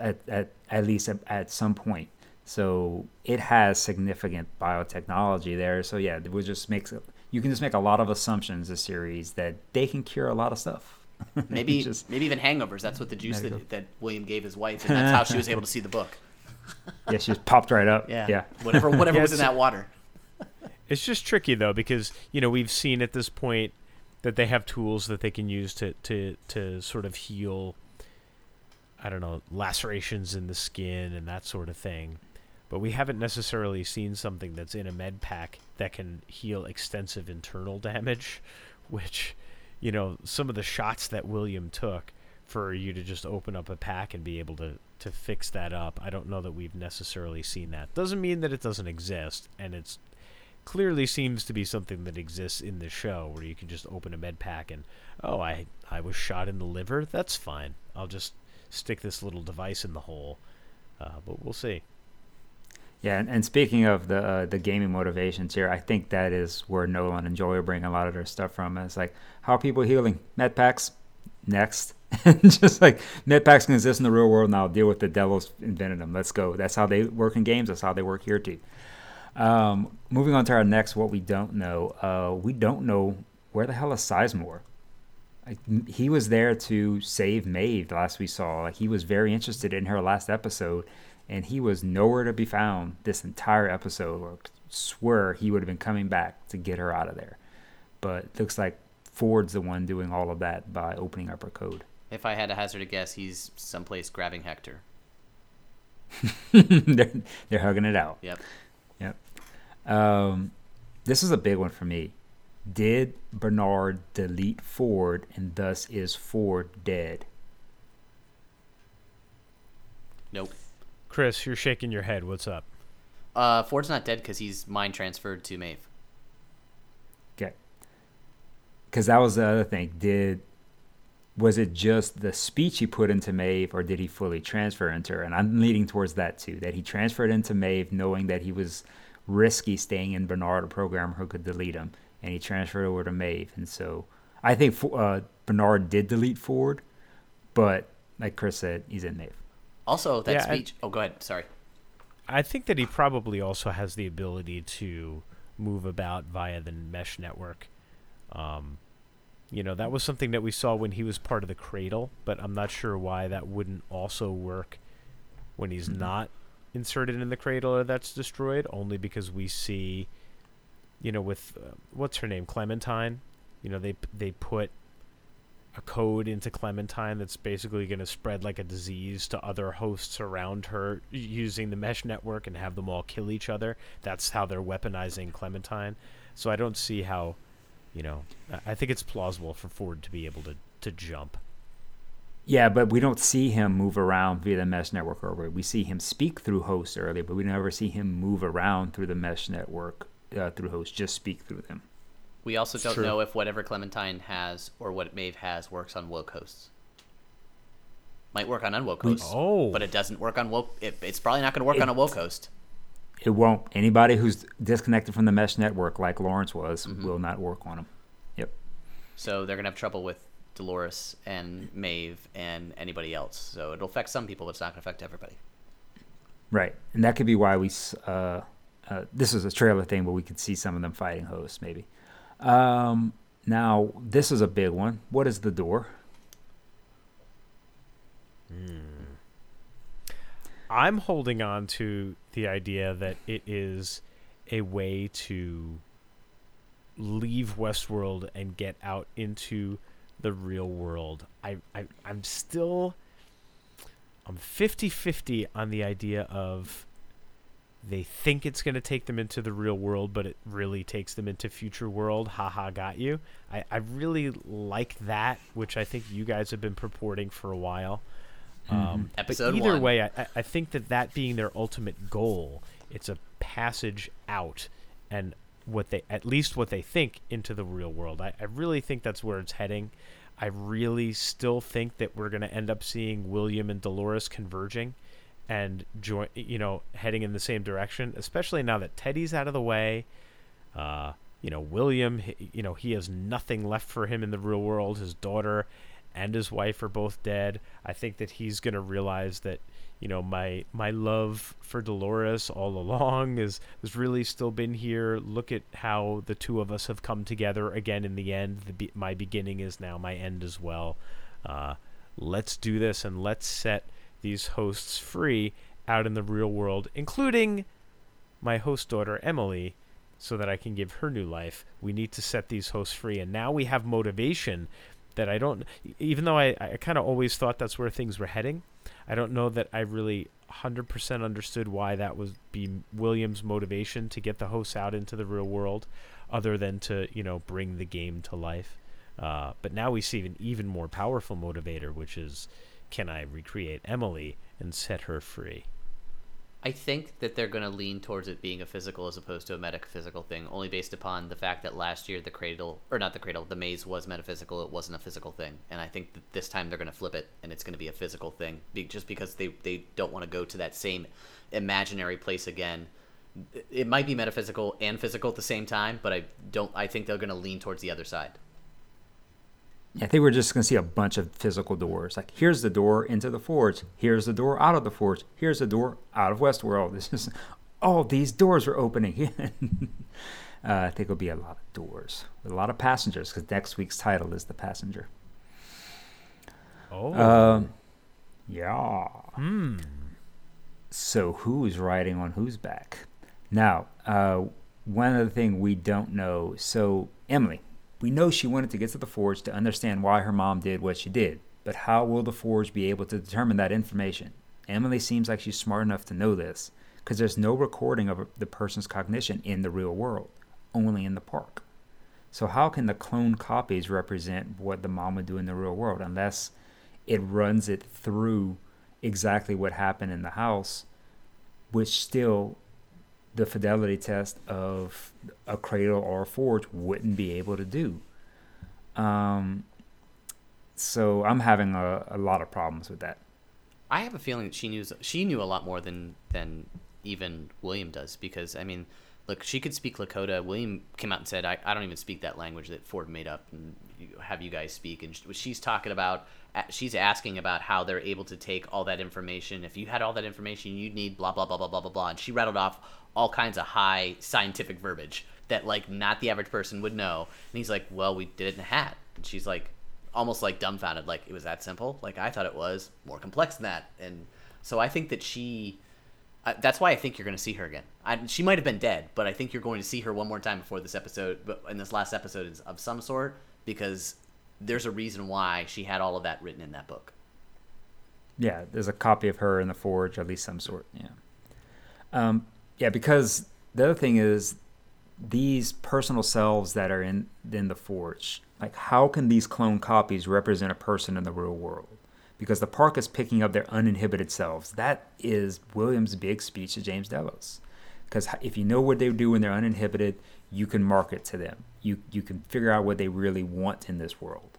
at at, at least at, at some point. So it has significant biotechnology there. So yeah, it would just makes it, you can just make a lot of assumptions. This series that they can cure a lot of stuff. Maybe just maybe even hangovers. That's what the juice that, that William gave his wife, and that's how she was able to see the book. yeah, she just popped right up. Yeah, yeah. whatever whatever Yeah, was in that water. It's just tricky though because you know we've seen at this point that they have tools that they can use to to to sort of heal. I don't know lacerations in the skin and that sort of thing, but we haven't necessarily seen something that's in a med pack that can heal extensive internal damage, which you know some of the shots that William took for you to just open up a pack and be able to to fix that up. I don't know that we've necessarily seen that. Doesn't mean that it doesn't exist, and it's clearly seems to be something that exists in the show where you can just open a med pack and oh I I was shot in the liver that's fine I'll just stick this little device in the hole uh, but we'll see Yeah, and, and speaking of the uh, the gaming motivations here, I think that is where Nolan and Joy are bring a lot of their stuff from. It's like, how are people healing? Med packs, next. Just like med packs can exist in the real world now. Deal with the devils invented them. Let's go. That's how they work in games. That's how they work here too. Um, moving on to our next, what we don't know. Uh, we don't know where the hell is Sizemore. Like, he was there to save Maeve the last we saw. Like he was very interested in her last episode, and he was nowhere to be found this entire episode. Or swear he would have been coming back to get her out of there, but it looks like Ford's the one doing all of that by opening up her code. If I had to hazard a guess, he's someplace grabbing Hector. they're, they're hugging it out. Yep. Yep. Um, this is a big one for me. Did Bernard delete Ford, and thus is Ford dead? Nope. Chris you're shaking your head what's up Uh, Ford's not dead because he's mind transferred to Maeve. Okay. Because that was the other thing. Did was it just the speech he put into Maeve, or did he fully transfer into her? And I'm leaning towards that too. That he transferred into Maeve, knowing that he was risky staying in Bernard, a programmer who could delete him, and he transferred over to Maeve. And so I think uh, Bernard did delete Ford, but like Chris said, he's in Maeve. Also, that Yeah, I- speech. oh, go ahead. Sorry. I think that he probably also has the ability to move about via the mesh network. Um, you know, that was something that we saw when he was part of the cradle, but I'm not sure why that wouldn't also work when he's not inserted in the cradle or that's destroyed, only because we see, you know, with uh, what's her name, Clementine. You know, they they put a code into Clementine that's basically going to spread like a disease to other hosts around her using the mesh network and have them all kill each other. That's how they're weaponizing Clementine. So I don't see how, you know, I- think it's plausible for Ford to be able to to jump. Yeah, but we don't see him move around via the mesh network earlier. We see him speak through hosts earlier, but we never see him move around through the mesh network uh, through hosts. Just speak through them. We also don't true. know if whatever Clementine has or what Maeve has works on woke hosts. Might work on unwoke hosts, Oh. but it doesn't work on woke. It, it's probably not going to work on a woke host. It won't. Anybody who's disconnected from the mesh network, like Lawrence was, Mm-hmm. will not work on them. Yep. So they're going to have trouble with Dolores and Maeve and anybody else. So it'll affect some people, but it's not going to affect everybody. Right, and that could be why we. Uh, uh, this is a trailer thing, but we could see some of them fighting hosts, maybe. Um, now, this is a big one. What is the door? I'm holding on to the idea that it is a way to leave Westworld and get out into the real world. I, I I'm still I'm 50-50 on the idea of they think it's going to take them into the real world, but it really takes them into future world. Haha, got you. I, I really like that, which I think you guys have been purporting for a while. Um, Episode but either one. way, I, I- I think that that being their ultimate goal, it's a passage out, and what they at least what they think into the real world. I, I really think that's where it's heading. I really still think that we're going to end up seeing William and Dolores converging and join, you know, heading in the same direction. Especially now that Teddy's out of the way. Uh, you know, William, you know, he has nothing left for him in the real world. His daughter and his wife are both dead. I think that he's going to realize that, you know, my my love for Dolores all along is has really still been here. Look at how the two of us have come together again in the end. The be- my beginning is now my end as well. Uh, let's do this and let's set these hosts free out in the real world, including my host daughter Emily, so that I can give her new life. We need to set these hosts free, and now we have motivation that I don't. Even though I, I kind of always thought that's where things were heading, I don't know that I really 100% understood why that was be Williams' motivation to get the hosts out into the real world, other than to you know bring the game to life. Uh, but now we see an even more powerful motivator, which is, can I recreate Emily and set her free? I think that they're going to lean towards it being a physical as opposed to a metaphysical thing, only based upon the fact that last year the cradle, or not the cradle, the maze was metaphysical. It wasn't a physical thing, and I think that this time they're going to flip it, and it's going to be a physical thing, be, just because they they don't want to go to that same imaginary place again. It might be metaphysical and physical at the same time, but I don't. I think they're going to lean towards the other side. I think we're just going to see a bunch of physical doors. Like, here's the door into the forge. Here's the door out of the forge. Here's the door out of Westworld. This is all these doors are opening. uh, I think it'll be a lot of doors with a lot of passengers because next week's title is The Passenger. Oh, Um, yeah. hmm. So who's riding on whose back? Now, uh, one other thing we don't know. So Emily, we know she wanted to get to the forge to understand why her mom did what she did, but how will the forge be able to determine that information? Emily seems like she's smart enough to know this because there's no recording of the person's cognition in the real world, only in the park. So how can the clone copies represent what the mom would do in the real world unless it runs it through exactly what happened in the house, which still the fidelity test of a cradle or a forge wouldn't be able to do. Um, so I'm having a, a lot of problems with that. I have a feeling that she knew she knew a lot more than than even William does because I mean, look, she could speak Lakota. William came out and said, "I, I don't even speak that language that Ford made up and have you guys speak." And she's talking about she's asking about how they're able to take all that information. If you had all that information, you'd need blah blah blah blah blah blah blah. And she rattled off all kinds of high scientific verbiage that like not the average person would know. And he's like, "Well, we did it in a hat." And she's like, almost like dumbfounded, like it was that simple. Like I thought it was more complex than that. And so I think that she. Uh, that's why I think you're going to see her again. I, she might have been dead, but I think you're going to see her one more time before this episode, but in this last episode is of some sort because there's a reason why she had all of that written in that book. Yeah, there's a copy of her in the forge, at least some sort. Yeah. Um, yeah, because the other thing is these personal selves that are in in the forge like, how can these clone copies represent a person in the real world? Because the park is picking up their uninhibited selves. That is William's big speech to James Delos. Because if you know what they do when they're uninhibited, you can market to them. You you can figure out what they really want in this world.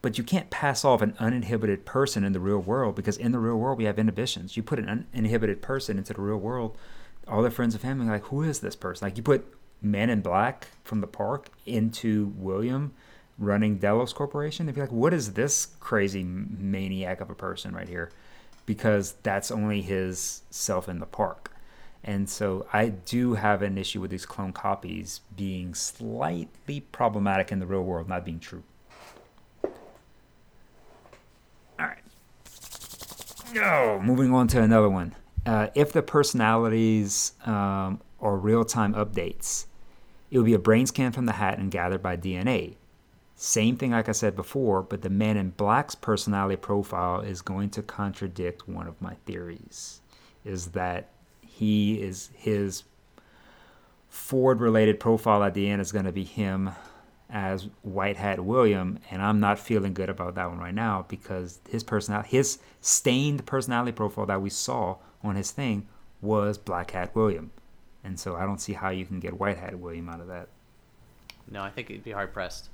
But you can't pass off an uninhibited person in the real world because in the real world we have inhibitions. You put an uninhibited person into the real world, all their friends and family like, who is this person? Like you put Man in Black from the park into William running Delos Corporation, they'd be like, what is this crazy maniac of a person right here? Because that's only his self in the park. And so I do have an issue with these clone copies being slightly problematic in the real world, not being true. All right. No, moving on to another one. Uh, if the personalities um, are real time updates, it would be a brain scan from the hat and gathered by DNA. Same thing like I said before, but the man in black's personality profile is going to contradict one of my theories. Is that he is his Ford related profile at the end is going to be him as White Hat William, and I'm not feeling good about that one right now because his personality, his stained personality profile that we saw on his thing was Black Hat William. And so I don't see how you can get White Hat William out of that. No, I think it'd be hard pressed.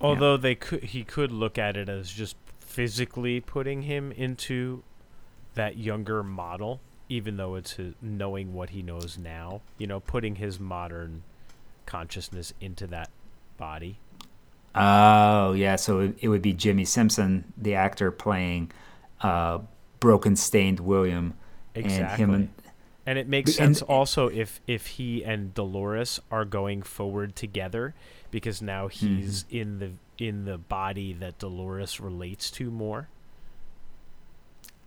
Although yeah. they could, he could look at it as just physically putting him into that younger model, even though it's his, knowing what he knows now. You know, putting his modern consciousness into that body. Oh yeah, so it, it would be Jimmi Simpson, the actor playing uh, broken, stained William, exactly. and and and it makes sense and, also if if he and Dolores are going forward together because now he's mm-hmm. in the in the body that Dolores relates to more.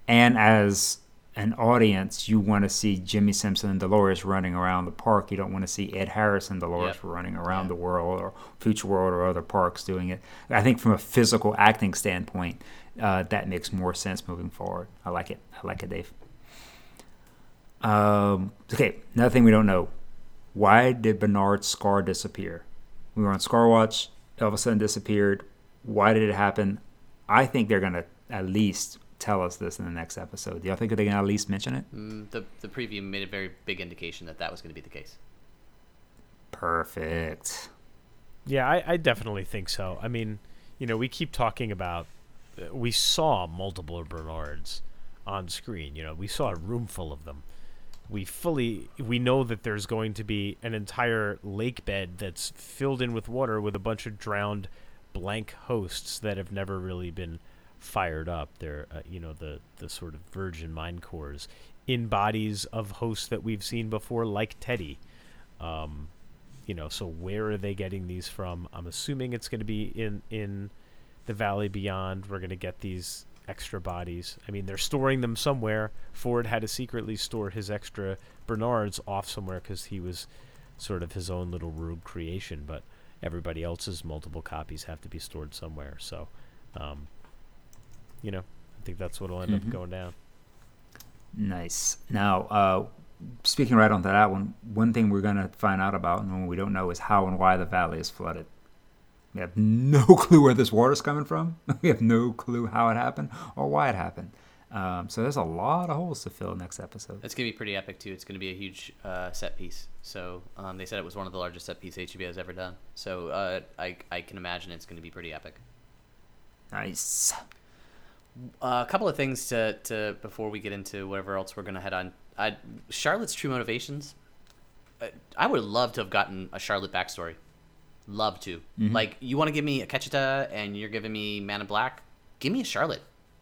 And as an audience, you want to see Jimmi Simpson and Dolores running around the park. You don't want to see Ed Harris and Dolores yep. running around yep. the world or Future World or other parks doing it. I think from a physical acting standpoint, uh, that makes more sense moving forward. I like it. I like it, Dave. Um, okay, another thing we don't know. Why did Bernard's scar disappear? We were on Scar Watch, all of a sudden disappeared. Why did it happen? I think they're going to at least tell us this in the next episode. Do y'all think they're going to at least mention it? Mm, the, the preview made a very big indication that that was going to be the case. Perfect. Yeah, I, I definitely think so. I mean, you know, we keep talking about, uh, we saw multiple Bernards on screen. You know, we saw a room full of them we fully we know that there's going to be an entire lake bed that's filled in with water with a bunch of drowned blank hosts that have never really been fired up. They're uh, you know the the sort of virgin mind cores in bodies of hosts that we've seen before like teddy. Um, you know so where are they getting these from? I'm assuming it's going to be in in the valley beyond. We're going to get these extra bodies. I mean, they're storing them somewhere. Ford had to secretly store his extra Bernards off somewhere because he was sort of his own little rogue creation, but everybody else's multiple copies have to be stored somewhere. So, um, you know, I think that's what'll end mm-hmm. up going down. Nice. Now, uh, speaking right on to that one, one thing we're going to find out about and what we don't know is how and why the valley is flooded. We have no clue where this water's coming from. we have no clue how it happened or why it happened. Um, so there's a lot of holes to fill next episode. It's gonna be pretty epic too. It's gonna be a huge uh, set piece. So um, they said it was one of the largest set pieces HBO has ever done. So uh, I I can imagine it's gonna be pretty epic. Nice. Uh, a couple of things to, to before we get into whatever else we're gonna head on. I, Charlotte's true motivations. uh, I would love to have gotten a Charlotte backstory. Love to. Mm-hmm. Like you want to give me Akecheta and you're giving me Man in Black. Give me a Charlotte.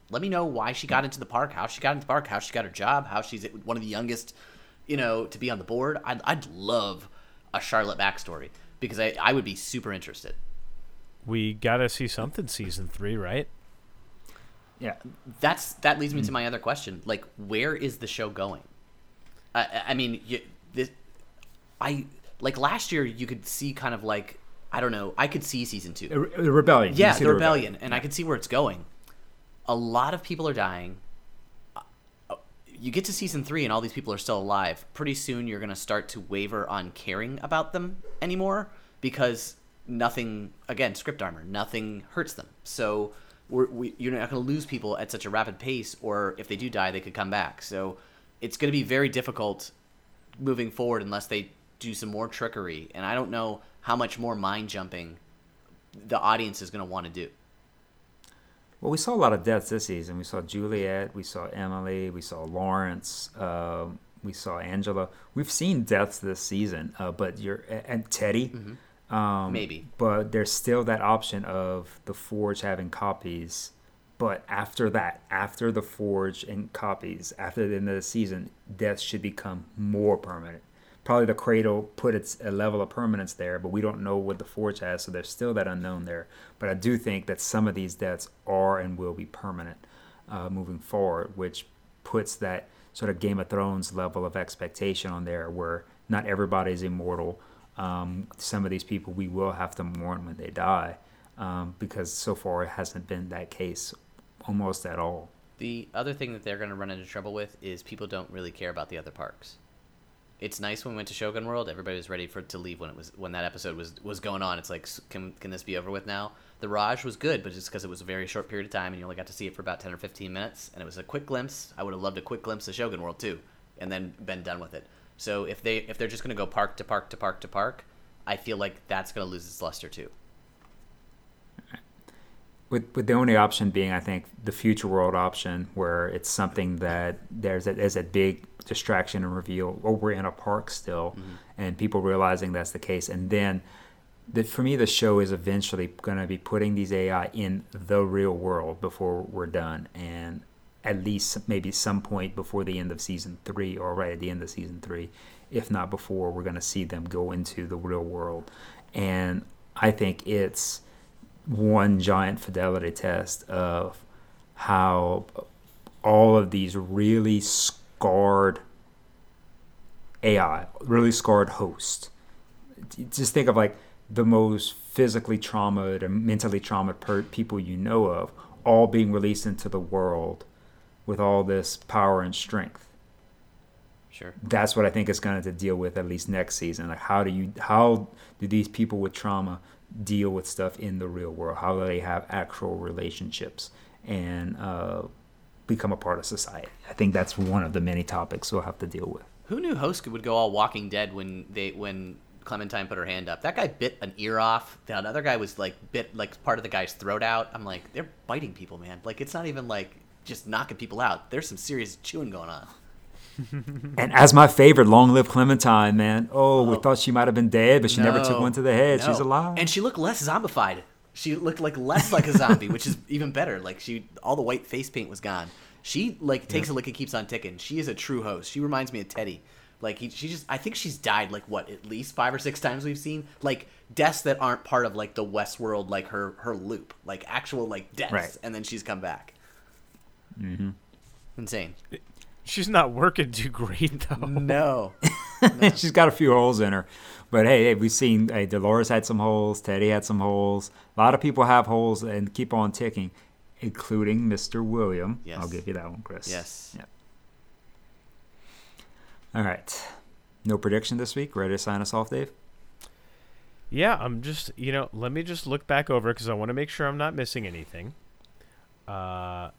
Let me know why she got into the park, how she got into the park, how she got her job, how she's one of the youngest, you know, to be on the board. I'd, I'd love a Charlotte backstory because I, I would be super interested. We gotta see something season three, right? Yeah. that's that leads me mm. to my other question. Like, where is the show going? I, I- I mean, you, this, I like last year. You could see kind of like I don't know. I could see season two. The rebellion. Yeah, the rebellion, and I could see where it's going. A lot of people are dying. Uh, You get to season three, and all these people are still alive. Pretty soon, you're gonna start to waver on caring about them anymore because nothing, again, script armor, nothing hurts them. So we're, we, you're not gonna lose people at such a rapid pace, or if they do die, they could come back. So it's gonna be very difficult moving forward unless they do some more trickery. And I don't know how much more mind jumping the audience is going to want to do. Well, we saw a lot of deaths this season. We saw Juliet, we saw Emily, we saw Lawrence, um, we saw Angela. We've seen deaths this season, uh, but you're and Teddy. Um, Maybe. but there's still that option of the Forge having copies. But after that, after the Forge and copies, after the end of the season, deaths should become more permanent. Probably the Cradle put its a level of permanence there, but we don't know what the Forge has, so there's still that unknown there. But I do think that some of these deaths are and will be permanent uh, moving forward, which puts that sort of Game of Thrones level of expectation on there, where not everybody is immortal. Um, some of these people we will have to mourn when they die, um, because so far it hasn't been that case almost at all. The other thing that they're going to run into trouble with is people don't really care about the other parks. It's nice when we went to Shogun World, everybody was ready for to leave when it was when that episode was was going on. It's like, can can this be over with now? The Raj was good, but just because it was a very short period of time and you only got to see it for about ten or fifteen minutes, and it was a quick glimpse. I would have loved a quick glimpse of Shogun World too, and then been done with it. So if they if they're just going to go park to park to park to park, I feel like that's going to lose its luster too. With with the only option being I think the future world option where it's something that there's a, there's a big distraction and reveal oh we're in a park still mm-hmm. and people realizing that's the case. And then the, for me the show is eventually going to be putting these AI in the real world before we're done and at least maybe some point before the end of season 3 or right at the end of season 3 if not before we're going to see them go into the real world. And I think it's one giant fidelity test of how all of these really scarred AI, really scarred hosts. Just think of like the most physically traumatized and mentally traumatized per- people you know of, all being released into the world with all this power and strength Sure. that's what I think is going to deal with at least next season. Like, how do you, how do these people with trauma deal with stuff in the real world? How do they have actual relationships and uh, become a part of society? I think that's one of the many topics we'll have to deal with. Who knew Hoska would go all Walking Dead when they when Clementine put her hand up? That guy bit an ear off. That other guy was like bit like part of the guy's throat out. I'm like, they're biting people, man. Like it's not even like just knocking people out. There's some serious chewing going on. And as my favorite, long live Clementine, man. Oh, we Oh. thought she might have been dead, but she never took one to the head. She's alive. and she looked less zombified. She looked like less like a zombie, which is even better. Like she, all the white face paint was gone. She like takes a lick and keeps on ticking. She is a true host. She reminds me of Teddy. Like he, she just, I think she's died like what at least five or six times we've seen like deaths that aren't part of like the Westworld like her her loop, like actual like deaths, Right. and then she's come back. Mm-hmm. Insane. She's not working too great though. No. She's got a few holes in her. But hey, hey we've seen hey, Dolores had some holes, Teddy had some holes. A lot of people have holes and keep on ticking, including Mr. William. Yes. I'll give you that one, Chris. Yes. Yep. All right. No prediction this week. Ready to sign us off, Dave? Yeah, I'm just you know, let me just look back over because I want to make sure I'm not missing anything. Uh,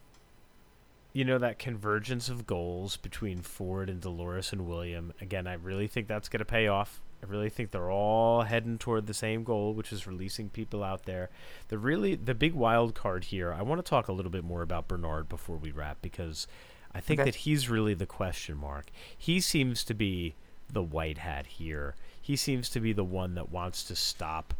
you know that convergence of goals between Ford and Dolores and William. Again, I really think that's going to pay off. I really think they're all heading toward the same goal, which is releasing people out there. The really the big wild card here. I want to talk a little bit more about Bernard before we wrap because I think Okay. that he's really the question mark. He seems to be the white hat here. He seems to be the one that wants to stop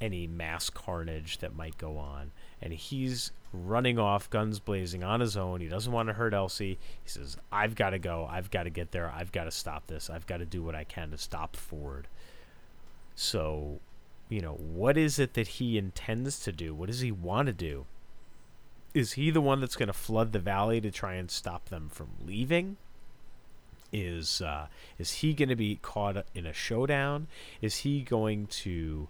any mass carnage that might go on. And he's running off, guns blazing on his own. He doesn't want to hurt Elsie. He says, I've got to go. I've got to get there. I've got to stop this. I've got to do what I can to stop Ford. So, you know, what is it that he intends to do? What does he want to do? Is he the one that's going to flood the valley to try and stop them from leaving? Is uh, is he going to be caught in a showdown? Is he going to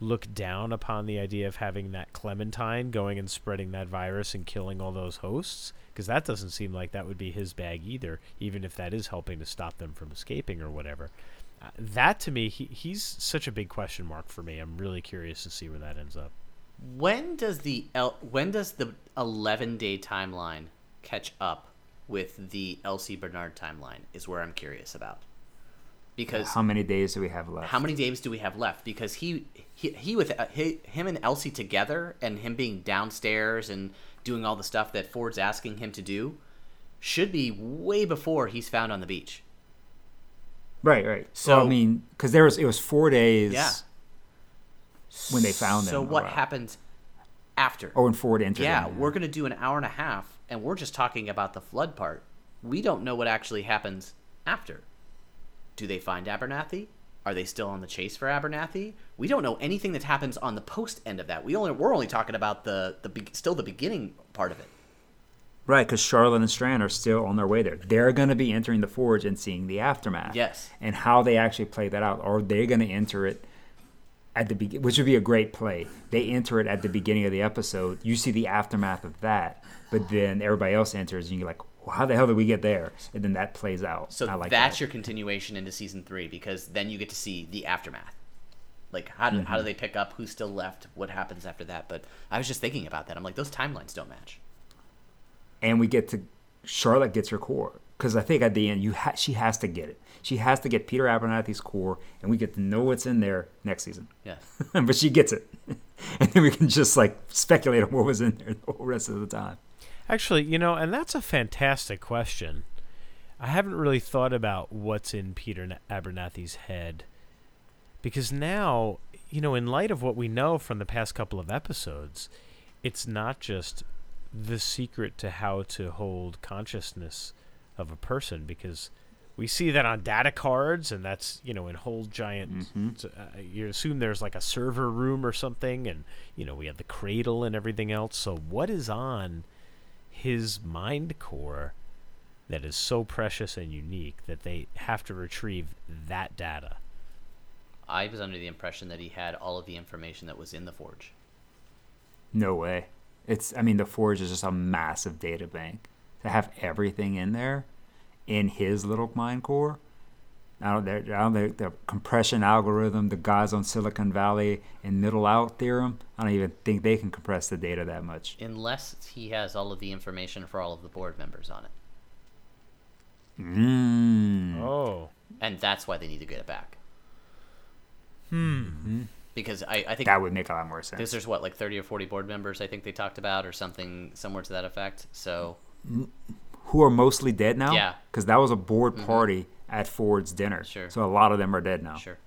look down upon the idea of having that Clementine going and spreading that virus and killing all those hosts? Because that doesn't seem like that would be his bag either, even if that is helping to stop them from escaping or whatever. Uh, that to me, he, he's such a big question mark for me. I'm really curious to see where that ends up. When does the El- when does the 11 day timeline catch up with the Elsie Bernard timeline? Is where I'm curious about. Because How many days do we have left? how many days do we have left? Because he he, he with uh, he, him and Elsie together, and him being downstairs and doing all the stuff that Ford's asking him to do, should be way before he's found on the beach. Right, right. So- So I mean, because there was it was four days. Yeah. When they found So him, So what right. happens after? Oh, when Ford entered. yeah, in. we're gonna do an hour and a half, and we're just talking about the flood part. We don't know what actually happens after. Do they find Abernathy? Are they still on the chase for Abernathy? We don't know anything that happens on the post end of that. We only we're only talking about the the be- still the beginning part of it. Right, because Charlotte and Strand are still on their way there. They're going to be entering the forge and seeing the aftermath. Yes. And how they actually play that out. Are they going to enter it at the beginning, which would be a great play? They enter it at the beginning of the episode. You see the aftermath of that, but then everybody else enters, and you're like, well, how the hell did we get there? And then that plays out. So I like that's that. your continuation into season three because then you get to see the aftermath. Like how do how do mm-hmm. they pick up? Who's still left? What happens after that? But I was just thinking about that. I'm like those timelines don't match. and we get to Charlotte gets her core because I think at the end you ha- she has to get it. She has to get Peter Abernathy's core, and we get to know what's in there next season. Yeah. but she gets it, and then we can just like speculate on what was in there the whole rest of the time. Actually, you know, and that's a fantastic question. I haven't really thought about what's in Peter Abernathy's head. Because now, you know, in light of what we know from the past couple of episodes, it's not just the secret to how to hold consciousness of a person because we see that on data cards and that's you know in whole giant uh, you assume there's like a server room or something and you know we have the cradle and everything else so what is on his mind core that is so precious and unique that they have to retrieve that data I was under the impression that he had all of the information that was in the forge. No way. It's I mean the Forge is just a massive data bank to have everything in there in his little mind core. I don't, they're- I don't the, the compression algorithm, the guys on Silicon Valley and middle out theorem. I don't even think they can compress the data that much. Unless he has all of the information for all of the board members on it. Mm. oh And that's why they need to get it back. Hmm. Because I, I think That would make a lot more because sense. there's what, like 30 or 40 board members I think they talked about or something somewhere to that effect. So Who are mostly dead now? Yeah. Because that was a board party at Ford's dinner. Sure. So a lot of them are dead now. sure.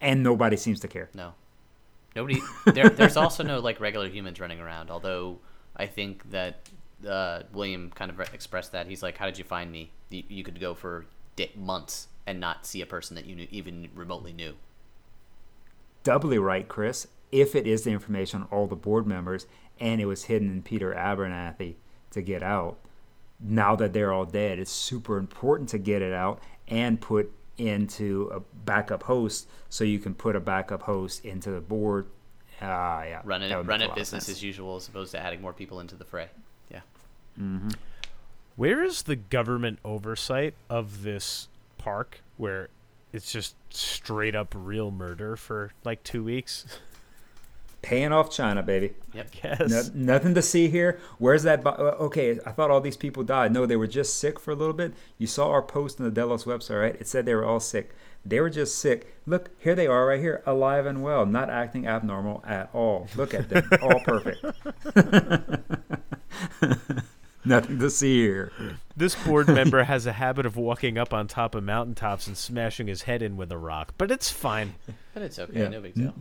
And nobody seems to care. No. Nobody. There, there's also no like regular humans running around. Although I think that uh, William kind of re- expressed that he's like, "How did you find me? You, you could go for di- months and not see a person that you knew, even remotely knew." doubly right, Chris, if it is the information on all the board members and it was hidden in Peter Abernathy to get out. Now that they're all dead, it's super important to get it out and put into a backup host so you can put a backup host into the board. Ah, yeah. Run that it, run it business as usual, as opposed to adding more people into the fray. Yeah. Mm-hmm. Where is the government oversight of this park where it's just straight up real murder for like two weeks? Paying off China, baby. Yep. Yes. No, nothing to see here. Where's that? Bo- uh, okay, I thought all these people died. No, they were just sick for a little bit. You saw our post on the Delos website, right? It said they were all sick. They were just sick. Look, here they are right here, alive and well, not acting abnormal at all. Look at them, all perfect. Nothing to see here. This board member has a habit of walking up on top of mountaintops and smashing his head in with a rock, but it's fine. But it's okay. Yeah. No big deal.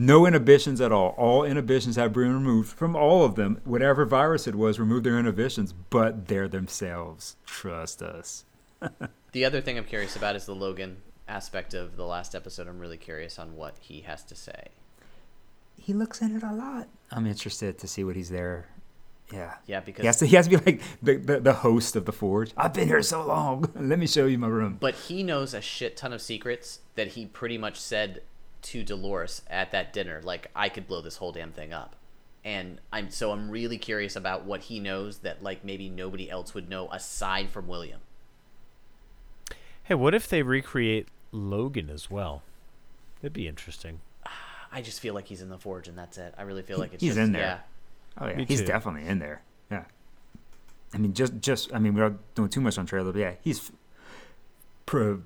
No inhibitions at all. All inhibitions have been removed from all of them. Whatever virus it was, removed their inhibitions, but they're themselves. Trust us. The other thing I'm curious about is the Logan aspect of the last episode. I'm really curious on what he has to say. He looks in it a lot. I'm interested to see what he's there. Yeah. Yeah, because He has to, he has to be like the, the, the host of the Forge. I've been here so long. Let me show you my room. But he knows a shit ton of secrets that he pretty much said to Dolores at that dinner. Like, I could blow this whole damn thing up. And I'm so I'm really curious about what he knows that like maybe nobody else would know aside from William. Hey, what if they recreate Logan as well? It'd be interesting. I just feel like he's in the forge and that's it. I really feel like it's He's just, in there. Yeah. Oh yeah, Me he's too. definitely in there. Yeah. I mean, just just I mean, we're not doing too much on trailer, but yeah, he's pro,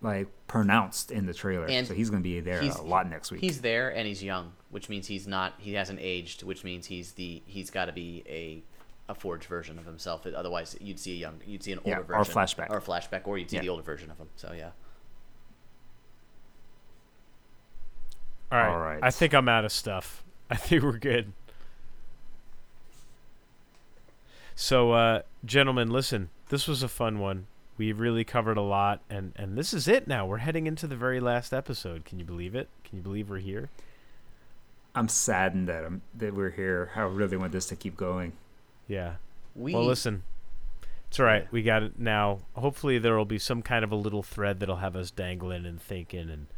like pronounced in the trailer, And so he's gonna be there a lot next week. He's there and he's young, which means he's not he hasn't aged, which means he's the he's got to be a a forged version of himself. Otherwise, you'd see a young you'd see an older Yeah, version or flashback. or flashback or you'd see Yeah. the older version of him. So yeah. All right. All right. I think I'm out of stuff. I think we're good. So, uh, gentlemen, listen. This was a fun one. We really covered a lot, and and this is it. Now we're heading into the very last episode. Can you believe it? Can you believe we're here? I'm saddened that I'm that we're here. I really want this to keep going. Yeah. We Well, listen. It's all right. We got it now. Hopefully, there will be some kind of a little thread that'll have us dangling and thinking, and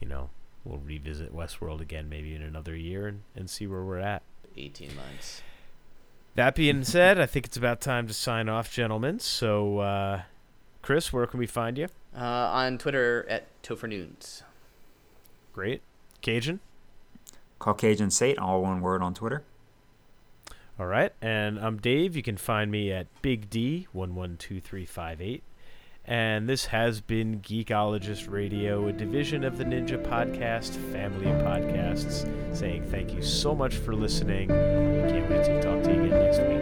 you know, we'll revisit Westworld again maybe in another year and, and see where we're at. 18 months. That being said, I think it's about time to sign off, gentlemen. So, uh, Chris, where can we find you? Uh, on Twitter at Topher Noons. Great. Cajun? Caucasian Sate, all one word on Twitter. All right. And I'm Dave. You can find me at Big D112358. And this has been Geekologist Radio, a division of the Ninja Podcast family of podcasts, saying thank you so much for listening. We can't wait to talk to you again next week.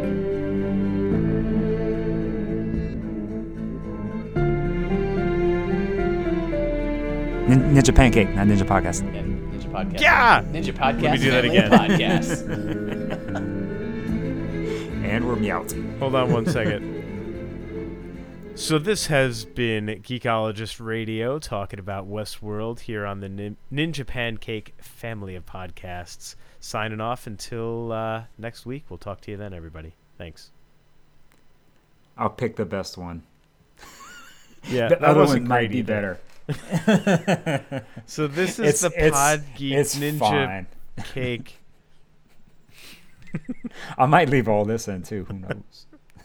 Nin- Ninja Pancake, not Ninja Podcast. Yeah, Ninja Podcast. Yeah! Ninja Podcast. Let me do that family of again. Podcasts. And we're meowed. Hold on one second. So this has been Geekologist Radio talking about Westworld here on the Nin- Ninja Pancake family of podcasts. Signing off until uh, next week. We'll talk to you then, everybody. Thanks. I'll pick the best one. Yeah, The that other wasn't one might be either. better. So this is It's the it's Pod Geek it's Ninja fine. Cake. I might leave all this in too. Who knows?